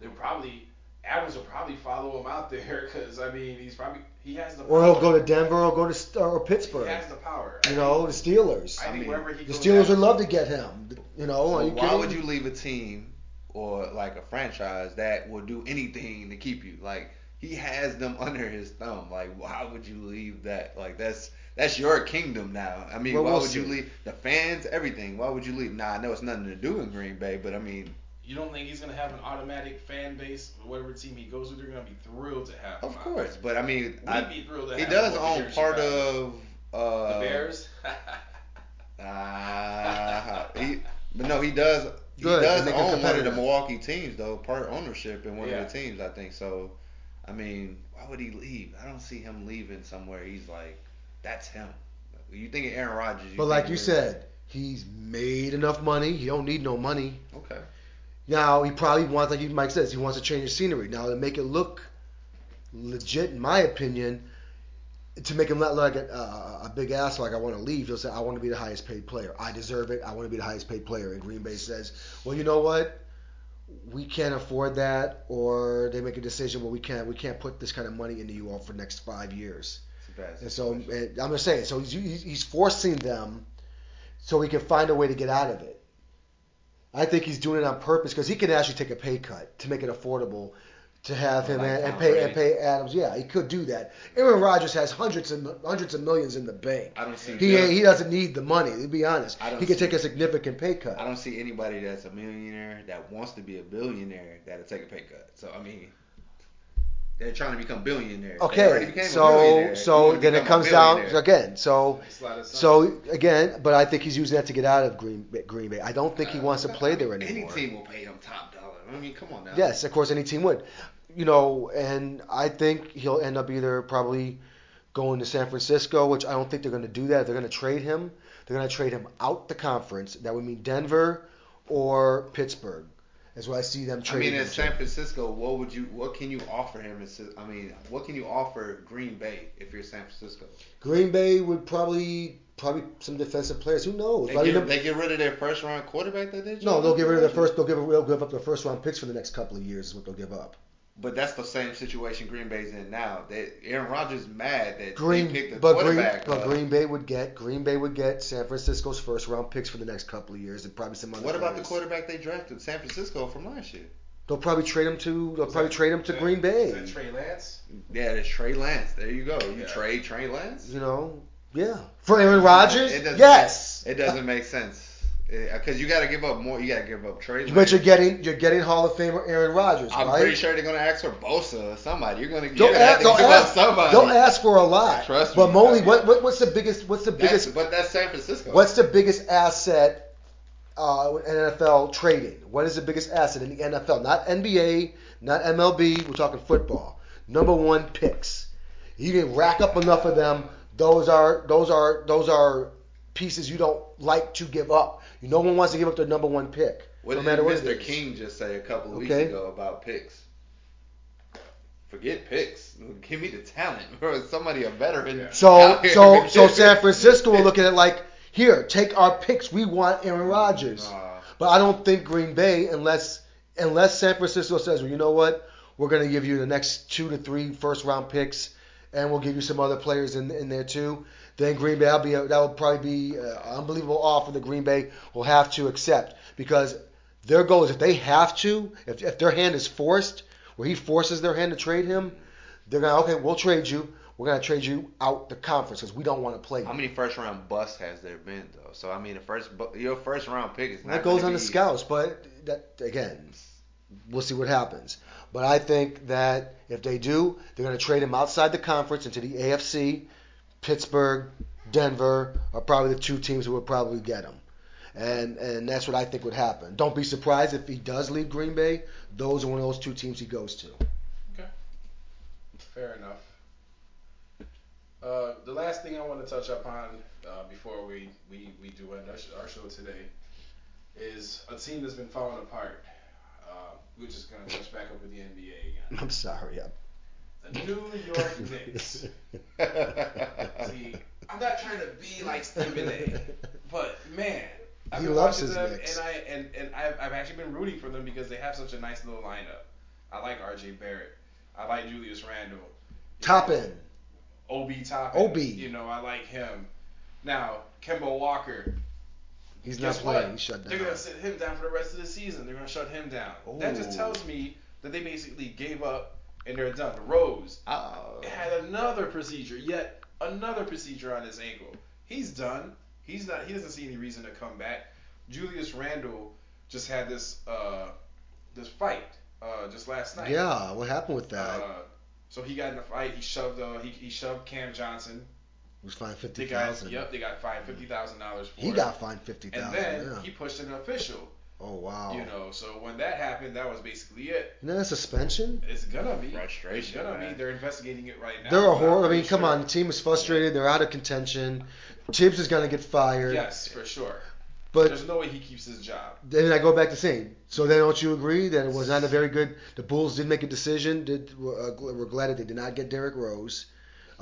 They'll probably Adams will probably follow him out there because I mean he's probably he has the Power. Or he'll go to Denver or go to or Pittsburgh. He has the power. You know, the Steelers. I, I mean, wherever he The goes Steelers would love to get him. You know, are Well, you why kidding? would you leave a team or like a franchise that will do anything to keep you? Like he has them under his thumb. Like why would you leave that? Like that's that's your kingdom now. I mean, Well, why we'll would you leave the fans, everything? Why would you leave? Nah, I know it's nothing to do in Green Bay, but I mean, You don't think he's gonna have an automatic fan base? Whatever team he goes to, they're gonna be thrilled to have him. of course. But I mean, We'd I, be thrilled to he have does him over here own part Chicago. of uh, the Bears. Ah, he, but no, he does. He does they make own one of the. Milwaukee teams, though. Part ownership in one Yeah. of the teams, I think. So, I mean, why would he leave? I don't see him leaving somewhere. He's like, that's him. You think of Aaron Rodgers? But like you of- said, he's made enough money. He don't need no money. okay. Now he probably wants, like Mike says, he wants to change the scenery. Now to make it look legit, in my opinion, to make him not look like a, a, a big ass like I want to leave, he'll say I want to be the highest paid player. I deserve it. I want to be the highest paid player. And Green Bay says, well, you know what? We can't afford that, or they make a decision where we can't we can't put this kind of money into you all for the next five years. It's a bad And so and I'm just saying, so he's, he's he's forcing them so he can find a way to get out of it. I think he's doing it on purpose because he can actually take a pay cut to make it affordable to have him Like and, and pay and pay Adams. Yeah, he could do that. Aaron Rodgers has hundreds and hundreds of millions in the bank. I don't see. He Bill- he doesn't need the money. To be honest, I don't he see- take a significant pay cut. I don't see anybody that's a millionaire that wants to be a billionaire that'll take a pay cut. So I mean, they're trying to become billionaires. Okay, so so then it comes down again. So Makes a lot of sense. so again, but I think he's using that to get out of Green Bay- Green Bay. I don't think he uh, wants to play there anymore. Any team will pay him top dollar. I mean, come on now. Yes, of course, any team would. You know, and I think he'll end up either probably going to San Francisco, which I don't think they're going to do that. They're going to trade him. They're going to trade him out the conference. That would mean Denver or Pittsburgh. That's what I see them I trading. mean, in San. Francisco, what would you? What can you offer him? I mean, what can you offer Green Bay if you're San Francisco? Green Bay would probably probably some defensive players. Who knows? They Probably get, they get rid of their first round quarterback that they no, they'll get rid of their first. They'll give they'll give up their first round picks for the next couple of years. Is what they'll give up. But that's the same situation Green Bay's in now. That Aaron Rodgers is mad that Green, they picked the but Green, quarterback. but uh, Green Bay would get Green Bay would get San Francisco's first round picks for the next couple of years and probably some other. what about the quarterback they drafted, San Francisco from last year? They'll probably trade him to. They'll probably trade him to Is that- Green Bay. Is that Trey Lance? Yeah, it's Trey Lance. There you go. You Yeah. trade Trey Lance. You know, yeah. For Aaron Rodgers, It doesn't yes. It doesn't make sense because you got to give up more. You got to give up Trey. But you're getting you're getting Hall of Famer Aaron Rodgers, I'm right? pretty sure they're gonna ask for Bosa or somebody. You're gonna, you're Don't ask, to don't, ask, somebody. don't ask for a lot. Trust but me. Moley, what, what what's the biggest what's the That's- biggest but that's San Francisco. what's the biggest asset uh, in NFL trading? What is the biggest asset in the NFL? Not NBA, not MLB. We're talking football. Number one picks. You can rack up enough of them. Those are those are those are pieces you don't like to give up. You No one wants to give up their number one pick, What no did matter what Mr. it is. King just say a couple of Okay. weeks ago about picks? Forget picks. Give me the talent. Bro, somebody a veteran. Yeah. So so so San Francisco will look at it like, here, take our picks. We want Aaron Rodgers. Nah. But I don't think Green Bay, unless unless San Francisco says, well, you know what, we're going to give you the next two to three first round picks, and we'll give you some other players in in there too. Then Green Bay, that'll be a, that will probably be an unbelievable offer that Green Bay will have to accept because their goal is if they have to, if, if their hand is forced, where he forces their hand to trade him, they're gonna okay, we'll trade you. We're gonna trade you out the conference because we don't want to play you. How many first round busts has there been though? So I mean, the first your first round pick is not That goes on the scouts, but that again, we'll see what happens. But I think that if they do, they're going to trade him outside the conference into the AFC. Pittsburgh, Denver are probably the two teams who would probably get him, and and that's what I think would happen. Don't be surprised if he does leave Green Bay. Those are one of those two teams he goes to. Okay. Fair enough. Uh, the last thing I want to touch upon uh, before we, we, we do end our, our show today is a team that's been falling apart. Uh, we're just going to touch back up with the NBA again. I'm sorry. I'm- The New York Knicks. See, I'm not trying to be like Stephen A. But man, I've He been loves watching his them, Knicks. and I and, and I've, I've actually been rooting for them because they have such a nice little lineup. I like R.J. Barrett. I like Julius Randle. You Top know. Ob Top. Obi. You know, I like him. Now, Kemba Walker. He's not playing. what? He's shut down. They're gonna sit him down for the rest of the season. They're gonna shut him down. That just tells me that they basically gave up and they're done. Rose Oh. had another procedure, yet another procedure on his ankle. He's done. He's not. He doesn't see any reason to come back. Julius Randle just had this uh, this fight uh, just last night. Yeah, what happened with that? Uh, so he got in a fight. He shoved. Uh, he, he shoved Cam Johnson. It was fined They fifty got. Yep. They got fined fifty thousand dollars for He it. got fined fifty And then Yeah. he pushed an official. oh wow. You know. So when that happened, that was basically it. Isn't that a suspension? It's gonna be. Frustration, It's gonna man. be. They're investigating it right now. They're a I'm horror. I mean, come sure. on. The team is frustrated. They're out of contention. Tibbs is going to get fired. Yes, for sure. But There's no way he keeps his job. then I go back to saying, so then don't you agree that it was not a very good? The Bulls did make a decision. Did uh, we're glad that they did not get Derrick Rose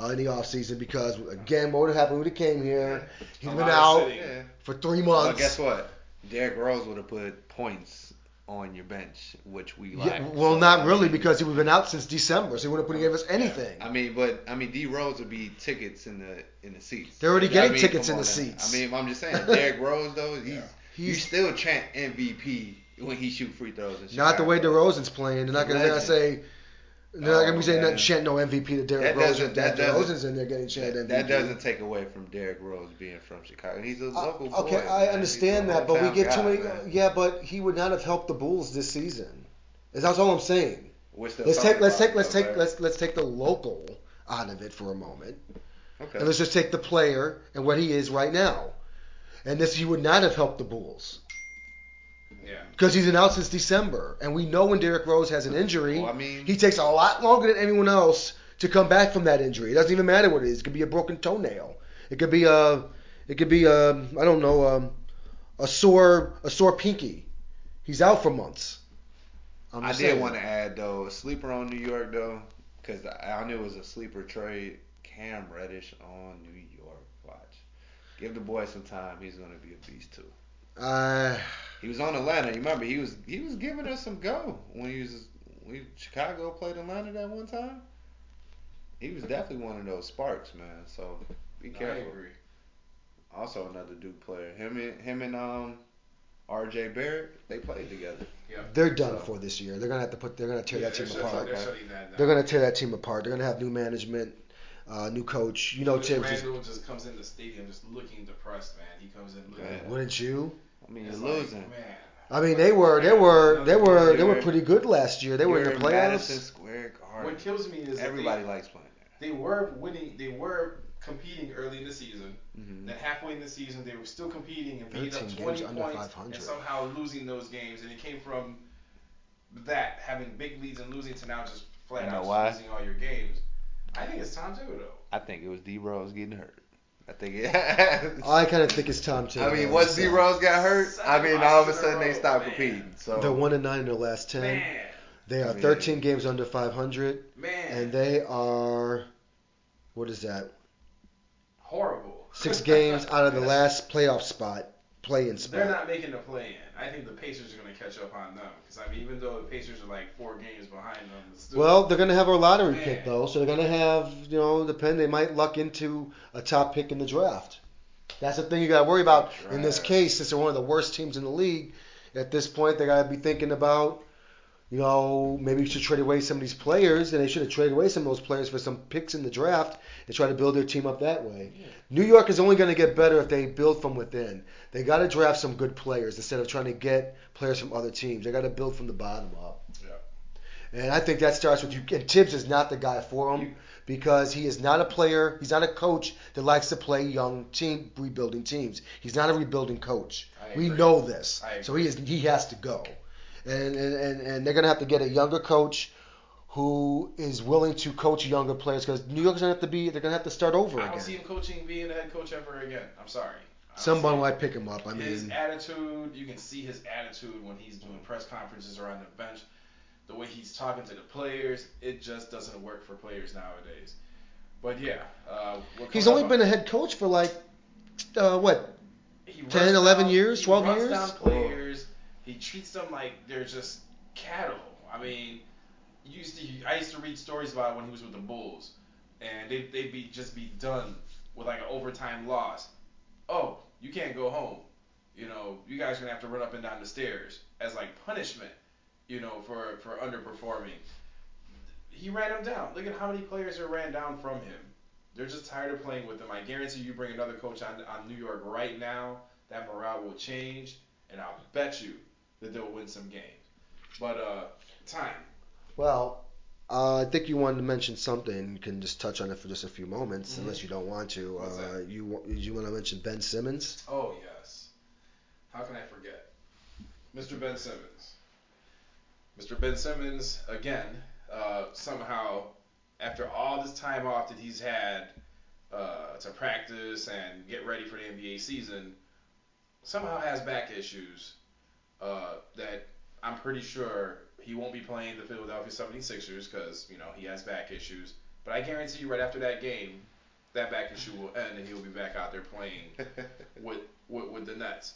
uh, in the offseason because again, what would have happened Would have came here? He's A been out. Yeah. for three months. Well, months. guess what? Derrick Rose would have put points on your bench, which we like. Yeah, well, So, not I really mean- because he was been out since December, so he wouldn't have give us anything. I mean, but I mean, D Rose would be tickets in the in the seats. They're already I getting mean, tickets come in the now. seats. I mean, I'm just saying, Derrick Rose though, he's, Yeah. you He's- still chant MVP when he shoot free throws. In Not the way Chicago. DeRozan's playing. They're not going to say. They're not going to Oh, be saying nothing. Chant no MVP to Derrick That Rose. if that Derrick doesn't- in there getting chanted That, MVP. that doesn't take away from Derrick Rose being from Chicago. He's a Uh, local boy. okay, I man. understand that, but we get too many. man. Yeah, but he would not have helped the Bulls this season. Is That's all I'm saying. Let's take let's take let's take right? let's let's take the local out of it for a moment, Okay. and let's just take the player and what he is right now. And this he would not have helped the Bulls Yeah. because he's been out since December, and we know when Derrick Rose has an injury, Well, I mean- he takes a lot longer than anyone else to come back from that injury. It doesn't even matter what it is. It could be a broken toenail. It could be a it could be a I don't know um, a sore a sore pinky. He's out for months. I did want to add though a sleeper on New York though, because I knew it was a sleeper trade. Cam Reddish on New York. Watch, give the boy some time. He's gonna be a beast too. Uh, He was on Atlanta. You remember he was he was giving us some go when he was we Chicago played Atlanta that one time. He was definitely one of those sparks, man. So be careful. I agree. Also another Duke player. Him and him and um R.J. Barrett, they played together. They're done So- for this year. They're gonna have to put. They're gonna tear Yeah, that team apart. They're that. They're gonna tear that team apart. They're gonna have new management, uh, new coach. You know, Tibbs. Is, Randle just comes in the stadium just looking depressed, man. He comes in looking. Man. wouldn't you? I mean, It's you're like, losing. man. I mean, they were. They were. They were. They were pretty good last year. They were in the playoffs. Madison Square What kills me is that Everybody they, likes playing there. they were winning. They were competing early in the season. Mm-hmm. Then halfway in the season, they were still competing and beating up 20 under points and somehow losing those games. And it came from that having big leads and losing to now just flat out why? losing all your games. I think it's Tom Thibodeau. I think it was D Rose getting hurt. I think it. I kind of think it's time to. I mean, uh, once D Rose got hurt, I mean, all of a sudden they stopped Man. competing. So They're one and nine in their last ten. Man, They are I mean- 13 games under 500, man, and they are. What is that? horrible. Six games out of the last playoff spot, play-in spot. They're not making the play in. I think the Pacers are going to catch up on them. Because, I mean, even though the Pacers are like four games behind them, it's still, Well, they're going to have a lottery Man. pick though, so they're going to have, you know, depend. They might luck into a top pick in the draft. That's the thing you got to worry about in this case. Since they're one of the worst teams in the league, at this point they got to be thinking about, you know, maybe you should trade away some of these players, and they should have traded away some of those players for some picks in the draft and try to build their team up that way. New York is only going to get better if they build from within. They got to draft some good players instead of trying to get players from other teams. They got to build from the bottom up. Yeah. And I think that starts with you. And Tibbs is not the guy for him because he is not a player. He's not a coach that likes to play young team rebuilding teams. He's not a rebuilding coach. We know this. So he is he has to go. And and, and, they're gonna have to get a younger coach who is willing to coach younger players because New York's gonna have to be they're gonna have to start over again. I don't see him coaching, being a head coach ever again. I'm sorry. I Someone might pick him up. I mean, his attitude, you can see his attitude when he's doing press conferences or on the bench. The way he's talking to the players, it just doesn't work for players nowadays. But yeah, uh, he's only been a head coach for like uh, what he 10, runs 11 down- years, he 12 runs years? He treats them like they're just cattle. I mean, used to I used to read stories about when he was with the Bulls, and they they'd be just be done with like an overtime loss. Oh, you can't go home. You know, you guys are gonna have to run up and down the stairs as like punishment. You know, for for underperforming. He ran them down. Look at how many players are ran down from him. They're just tired of playing with him. I guarantee you bring another coach on, on New York right now, that morale will change, and I'll bet you that they'll win some games. But uh, time. Well, uh, I think you wanted to mention something. You can just touch on it for just a few moments, Mhm. unless you don't want to. Uh, you you want to mention Ben Simmons? Oh yes. How can I forget? Mr. Ben Simmons. Mr. Ben Simmons again. Uh, somehow, after all this time off that he's had uh, to practice and get ready for the NBA season, somehow has back issues uh, that I'm pretty sure he won't be playing the Philadelphia 76ers because you know he has back issues. But I guarantee you, right after that game, that back issue will end and he'll be back out there playing with, with with the Nets.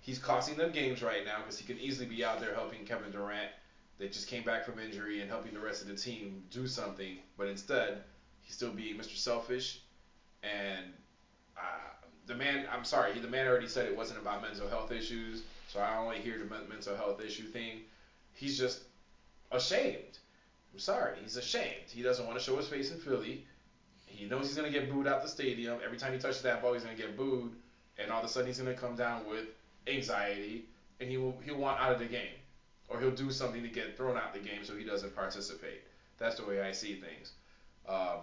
He's costing them games right now because he could easily be out there helping Kevin Durant. that just came back from injury and helping the rest of the team do something, but instead he's still being Mr. Selfish. And uh, the man, I'm sorry, he, the man already said it wasn't about mental health issues, so I to hear the mental health issue thing. He's just ashamed. I'm sorry, he's ashamed. He doesn't want to show his face in Philly. He knows he's gonna get booed out the stadium. Every time he touches that ball, he's gonna get booed, and all of a sudden he's gonna come down with anxiety, and he will he'll want out of the game, or he'll do something to get thrown out of the game so he doesn't participate. That's the way I see things. Um,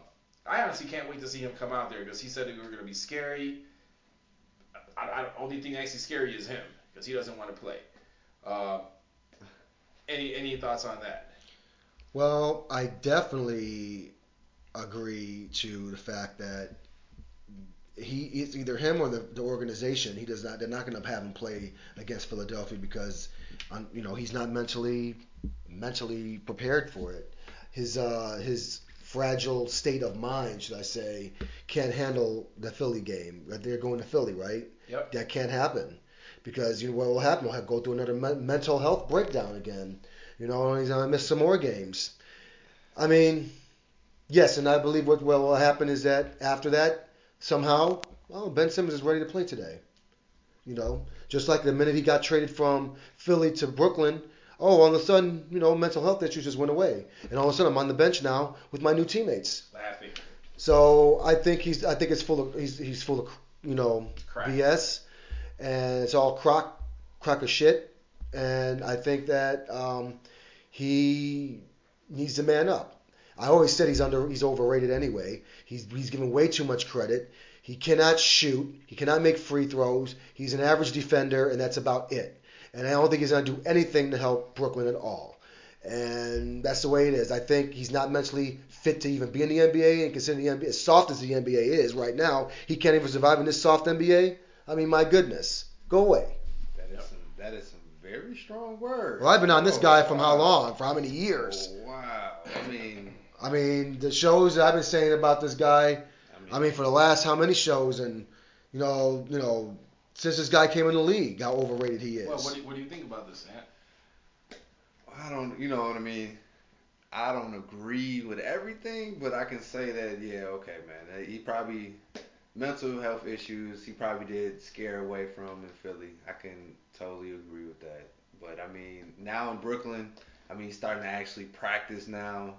I honestly can't wait to see him come out there because he said they were gonna be scary. I, I, only thing actually scary is him because he doesn't want to play. Uh, any any thoughts on that? Well, I definitely agree to the fact that he it's either him or the, the organization. He does not. They're not going to have him play against Philadelphia because, um, you know, he's not mentally mentally prepared for it. His uh, his fragile state of mind, should I say, can't handle the Philly game. They're going to Philly, right? Yep. That can't happen because you know what will happen? We'll have, go through another men- mental health breakdown again. You know, he's gonna miss some more games. I mean, yes, and I believe what will happen is that after that, somehow, well, Ben Simmons is ready to play today. You know, just like the minute he got traded from Philly to Brooklyn, oh, all of a sudden, you know, mental health issues just went away, and all of a sudden I'm on the bench now with my new teammates. Laughing. So I think he's, I think it's full of, he's, he's full of, you know, Crap. BS, and it's all crock, crock of shit, and I think that um, he needs to man up. I always said he's under, he's overrated anyway. He's, he's given way too much credit. He cannot shoot. He cannot make free throws. He's an average defender, and that's about it. And I don't think he's going to do anything to help Brooklyn at all. And that's the way it is. I think he's not mentally fit to even be in the NBA. And considering the NBA, as soft as the NBA is right now, he can't even survive in this soft NBA. I mean, my goodness, go away. That is some. That is some very strong words. Well, I've been on this Oh, guy from how long? For how many years? Oh, wow. I mean, I mean, the shows that I've been saying about this guy. I mean, I mean, for the last how many shows, and you know, you know, since this guy came in the league, how overrated he is. Well, what do you, what do you think about this, Ant? I don't, you know what I mean. I don't agree with everything, but I can say that yeah, okay, man. He probably mental health issues. He probably did scare away from in Philly. I can totally agree with that. But I mean, now in Brooklyn, I mean, he's starting to actually practice now.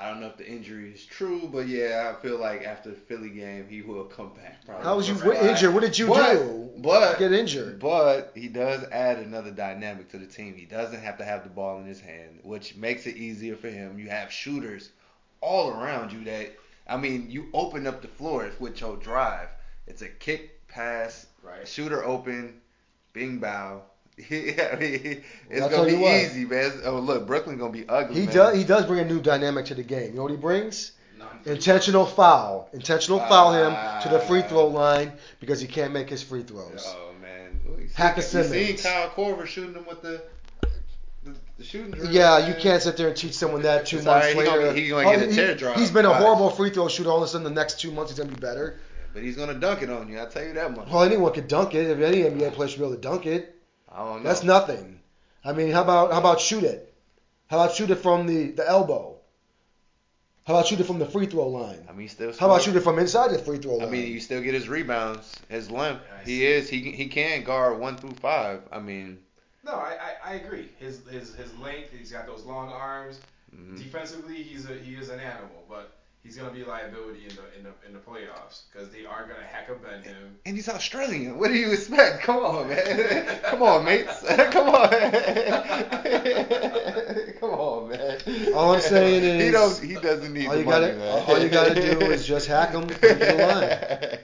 I don't know if the injury is true, but yeah, I feel like after the Philly game, he will come back. Probably. how was you But- injured? What did you but, do? But Get injured. but he does add another dynamic to the team. He doesn't have to have the ball in his hand, which makes it easier for him. You have shooters all around you that I mean, you open up the floor with your drive. It's a kick, pass, Right. shooter open, bing bow. yeah, I mean, it's I'll gonna be easy, man. Oh look, Brooklyn's gonna be ugly. He man. does. He does bring a new dynamic to the game. You know what he brings? Intentional foul. Intentional foul him to the free Ah. throw line because he can't make his free throws. Oh man, Well, Hacker see, you seen Kyle Korver shooting him with the the, the shooting drill. Yeah, you can't sit there and teach someone that two months alright, he later. gonna- he gonna get oh, a he- teardrop. He's been a horrible free throw shooter. All of a sudden, the next two months he's gonna be better. But he's gonna dunk it on you. I will tell you that much. Well, anyone could dunk it. If any NBA player should be able to dunk it, I don't know. that's nothing. I mean, how about how about shoot it? How about shoot it from the, the elbow? How about shoot it from the free throw line? I mean, he still. How about scored. shoot it from inside the free throw line? I mean, you still get his rebounds, his length. I He is. He he can guard one through five. I mean, No, I, I, I agree. His his his length. He's got those long arms. mhm. Defensively, he's a he is an animal, but he's gonna be a liability in the in the in the playoffs because they are gonna hack a bend him. and he's Australian. What do you expect? Come on, man. Come on, mates. Come on. Come on, man. All I'm saying he is- don't. He doesn't need all the you money, gotta- man. all you gotta do is just hack him into the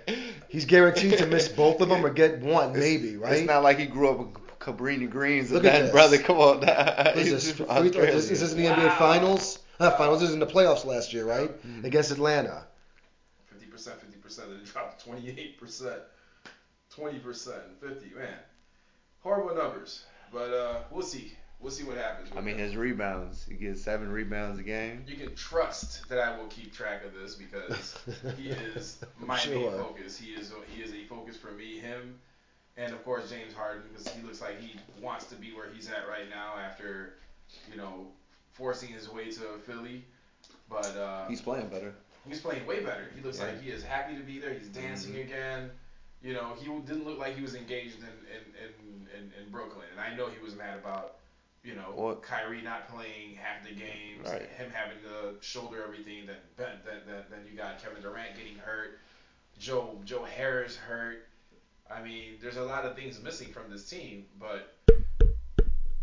He's guaranteed to miss both of them or get one, maybe, right? It's not like he grew up with Cabrini Greens and Look at that this. brother. Come on, What He's is this? from Free throw? Is, is this in the NBA Finals? Not finals. This is in the playoffs last year, right? Mhm. Against Atlanta. Fifty percent, fifty percent. Then it dropped twenty eight percent, twenty percent, fifty. Man, horrible numbers. But uh, we'll see. We'll see what happens. I mean, him. his rebounds. He gets seven rebounds a game. You can trust that I will keep track of this because he is my main Sure. focus. He is he is a focus for me, him, and of course James Harden because he looks like he wants to be where he's at right now after, you know, forcing his way to Philly. But uh, He's playing better. he's playing way better. He looks Yeah. like he is happy to be there. He's dancing Mhm. again. You know, he didn't look like he was engaged in in, in, in, in Brooklyn, and I know he was mad about. You know, What? Kyrie not playing half the games, Right. him having to shoulder everything. Then, then, then, then, then you got Kevin Durant getting hurt, Joe Joe Harris hurt. I mean, there's a lot of things missing from this team, but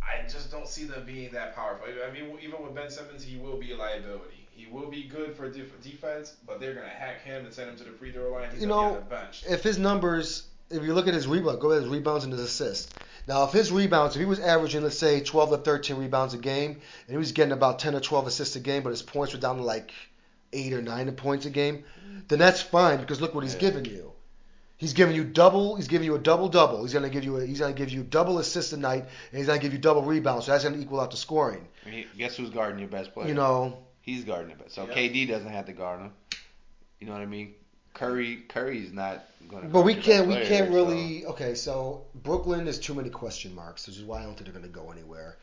I just don't see them being that powerful. I mean, even with Ben Simmons, he will be a liability. He will be good for def- defense, but they're gonna hack him and send him to the free throw line. He's You know, be on the bench. If his numbers, if you look at his rebound, go at his rebounds and his assists. Now, if his rebounds, if he was averaging, let's say, 12 to 13 rebounds a game, and he was getting about 10 or 12 assists a game, but his points were down to like eight or nine points a game, then that's fine because look what he's Yeah. giving you. He's giving you double. He's giving you a double double. He's gonna give you a, he's gonna give you double assists a night, and he's gonna give you double rebounds. So that's gonna equal out the scoring. I mean, guess who's guarding your best player? You know, he's guarding it. best. So Yeah. KD doesn't have to guard him. You know what I mean? Curry, Curry's not going to. But we can't we can't really okay. So Brooklyn is too many question marks, which is why I don't think they're going to go anywhere.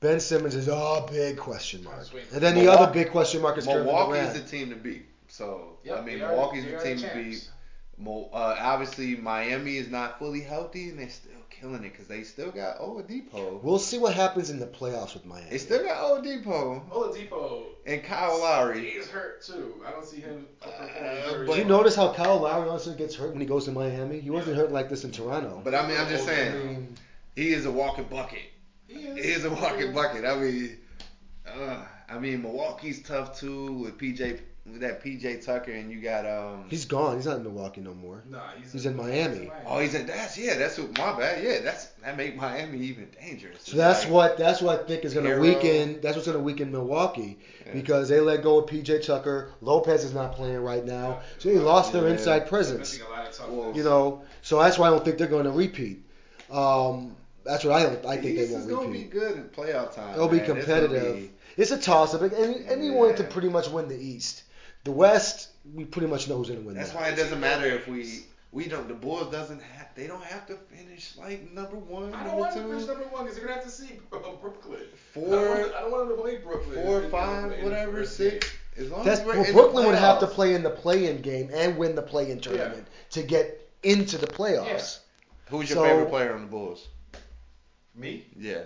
Ben Simmons is a big question mark. That's sweet. And then the other big question mark is Kevin Milwaukee is the team to beat. So Yep, I mean, they are- Milwaukee's the team to beat. Champs. Mo- uh, obviously, Miami is not fully healthy, and they're still killing it because they still got Oladipo. We'll see what happens in the playoffs with Miami. They still got Oladipo Oladipo. and Kyle Lowry. He's hurt too. I don't see him. Uh, but- Did you notice how Kyle Lowry also gets hurt when he goes to Miami? He wasn't hurt like this in Toronto. But I mean, I'm just I saying, mean, he is a walking bucket. He He is. is a walking bucket. I mean, uh, I mean, Milwaukee's tough too with PJ, with that PJ Tucker, and you got um. he's gone. He's not in Milwaukee no more. Nah, he's, He's in Miami. Oh, he's in that's yeah, that's what my bad. Yeah, that's that make Miami even dangerous. So that's Like, what that's what I think is going to Herro. weaken. That's what's going to weaken Milwaukee Yeah. because they let go of PJ Tucker. Lopez is not playing right now, so they lost their inside They're presence. a lot of Well. You know, so that's why I don't think they're going to repeat. Um, that's what I don't. I think East they won't repeat. It's gonna be good in playoff time. It'll be man. It's competitive. be- It's a toss up. and anyone Yeah. can pretty much win the East. The West, we pretty much know who's going to win That's that. why it doesn't matter if we we don't. The Bulls doesn't have. They don't have to finish like number one, I don't number want to finish number one because they're gonna have to see uh, Brooklyn. Four- I don't, want, I don't want them to play Brooklyn. four, in- in- five, whatever, six. As long That's as we're well, in the Brooklyn would have to play in the play-in game and win the play-in tournament to get into the playoffs. Who's your So- favorite player on the Bulls? Me? Yeah.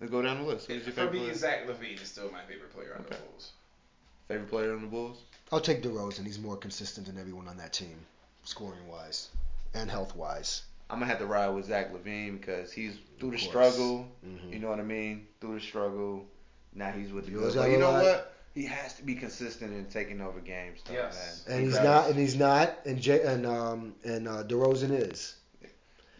Let's go down the list. Who's your For favorite me, player? Zach LaVine is still my favorite player on the Bulls. Favorite player on the Bulls? I'll take DeRozan. He's more consistent than everyone on that team, scoring-wise and health-wise. I'm gonna have to ride with Zach LaVine because he's through the Of course. struggle. Mhm. You know what I mean? Through the struggle. Now he's with the You good. always But you know rely- what? He has to be consistent in taking over games. Though, Yes. man. And He he's not. And he's not. And J, and um and uh, DeRozan is.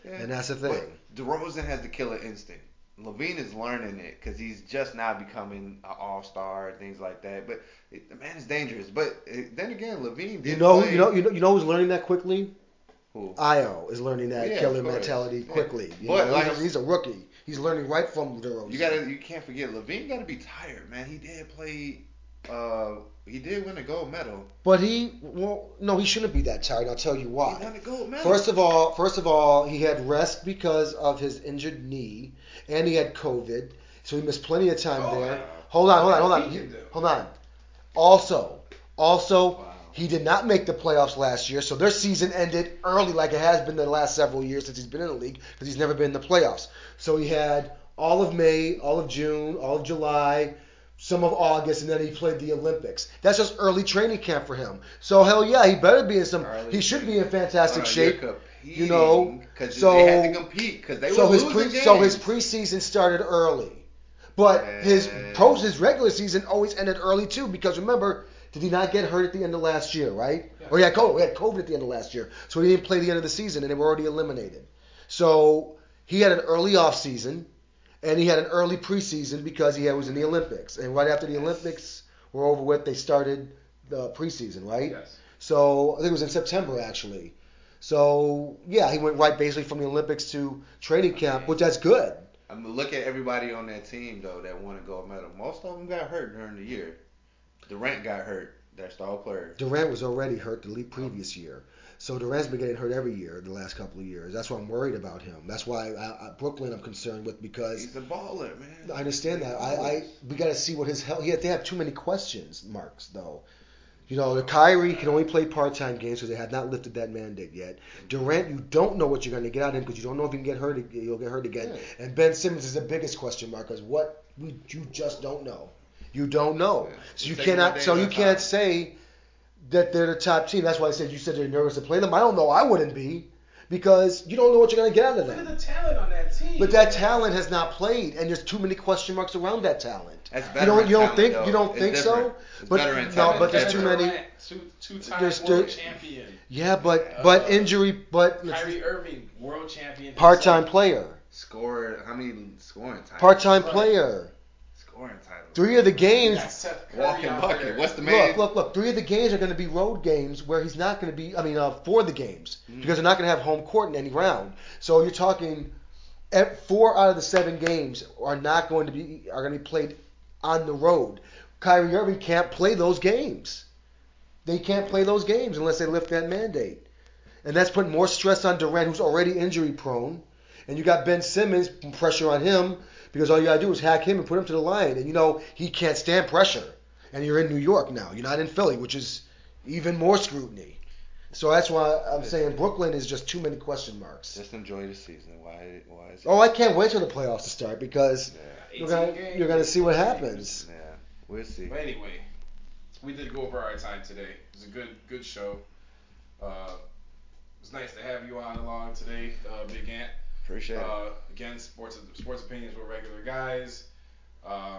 Yeah. And that's the But thing. DeRozan has the killer instinct. LaVine is learning it because he's just now becoming an all star and things like that. But it, the man is dangerous. But uh, then again, LaVine You know, play. you know, you know, you know who's learning that quickly? who? Ayo is learning that Yeah, killer mentality Yeah. quickly. You But know, like- he's, he's a rookie. He's learning right from DeRozan. You gotta, you can't forget LaVine got to be tired, man. He did play. Uh, he did win a gold medal. But he, well, no, he shouldn't be that tired. I'll tell you why. He won a gold medal. First of all, first of all, he had rest because of his injured knee, and he had COVID, so he missed plenty of time Oh, there. wow. Hold on, hold on, hold on, hold on. Also, also, Wow. he did not make the playoffs last year, so their season ended early, like it has been the last several years since he's been in the league, because he's never been in the playoffs. So he had all of May, all of June, all of July, some of August, and then he played the Olympics. That's just early training camp for him. So hell yeah, he better be in some. Early he should be in fantastic Uh, shape. you know, so- they had to compete because they so were his losing pre, games. so his preseason started early, but his pros his regular season always ended early too. Because remember, did he not get hurt at the end of last year, right? Yeah. Or he had COVID, he had COVID at the end of last year, so he didn't play the end of the season, and they were already eliminated. So he had an early off season, and he had an early preseason because he was in the Olympics, and right after the Olympics were over with, they started the preseason, right? Yes. So I think it was in September actually. So yeah, he went right basically from the Olympics to training camp, which that's good. I mean, look at everybody on that team though that won a gold medal. Most of them got hurt during the year. Durant got hurt. Their star player. Durant was already hurt the previous year, so Durant's been getting hurt every year the last couple of years. That's why I'm worried about him. That's why I, I, Brooklyn I'm concerned with because He's a baller, man. I understand that. I, I we got to see what his health. He, they have too many questions marks though. You know, the Kyrie can only play part-time games because they have not lifted that mandate yet. Durant, you don't know what you're going to get out of him because you don't know if he can get hurt. He'll get hurt again. Yeah. And Ben Simmons is the biggest question mark because what we, you just don't know. You don't know. Yeah. So you It's cannot. So you can't time. say that they're the top team. That's why I said you said they're nervous to play them. I don't know. I wouldn't be because you don't know what you're going to get out of Look at them. the talent on that team. But that talent has not played, and there's too many question marks around that talent. That's You don't, you don't think though. you don't It's think different. so? It's But no, talent. but there's too many. Durant, Two, two-time There's- world champion. Yeah, but but Uh, injury, but Kyrie Irving, world champion. part-time player, Score. How many scoring titles? part-time Right. player. Scoring titles. Three of the games. Got Seth Curry Walking bucket. What's the man? Look, look, look. Three of the games are going to be road games where he's not going to be. I mean, uh, for the games Mm. because they're not going to have home court in any round. So you're talking, ev- four out of the seven games are not going to be are going to be played on the road. Kyrie Irving can't play those games. They can't play those games unless they lift that mandate, and that's putting more stress on Durant, who's already injury prone, and you got Ben Simmons pressure on him because all you gotta do is hack him and put him to the line, and you know he can't stand pressure. And you're in New York now. You're not in Philly, which is even more scrutiny. So that's why I'm saying Brooklyn is just too many question marks. Just enjoy the season. Why? Why is it? Oh, I can't wait till the playoffs to start because Yeah. you're gonna games. you're gonna see what happens. Yeah. We'll see. But anyway, we did go over our time today. It was a good good show. Uh, it was nice to have you on along today, uh, Big Ant. Appreciate it. Uh, again, sports sports opinions with regular guys. Uh,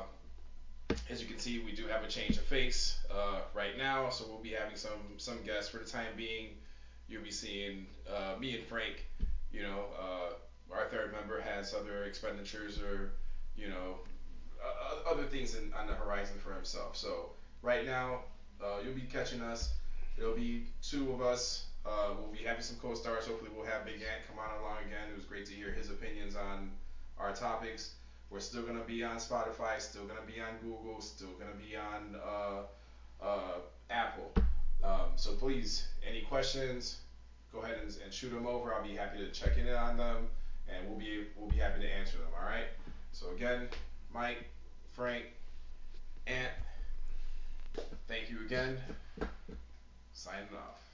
as you can see, we do have a change of face uh, right now, so we'll be having some some guests for the time being. You'll be seeing uh, me and Frank. You know, uh, our third member has other expenditures or you know other things in, on the horizon for himself. So right now, uh, you'll be catching us. It'll be two of us. Uh, we'll be having some co-stars. Hopefully, we'll have Big Ant come on along again. It was great to hear his opinions on our topics. We're still gonna be on Spotify, still gonna be on Google, still gonna be on uh, uh, Apple. Um, so please, any questions, go ahead and, and shoot them over. I'll be happy to check in on them, and we'll be we'll be happy to answer them. All right. So again, Mike, Frank, Ant, thank you again. Signing off.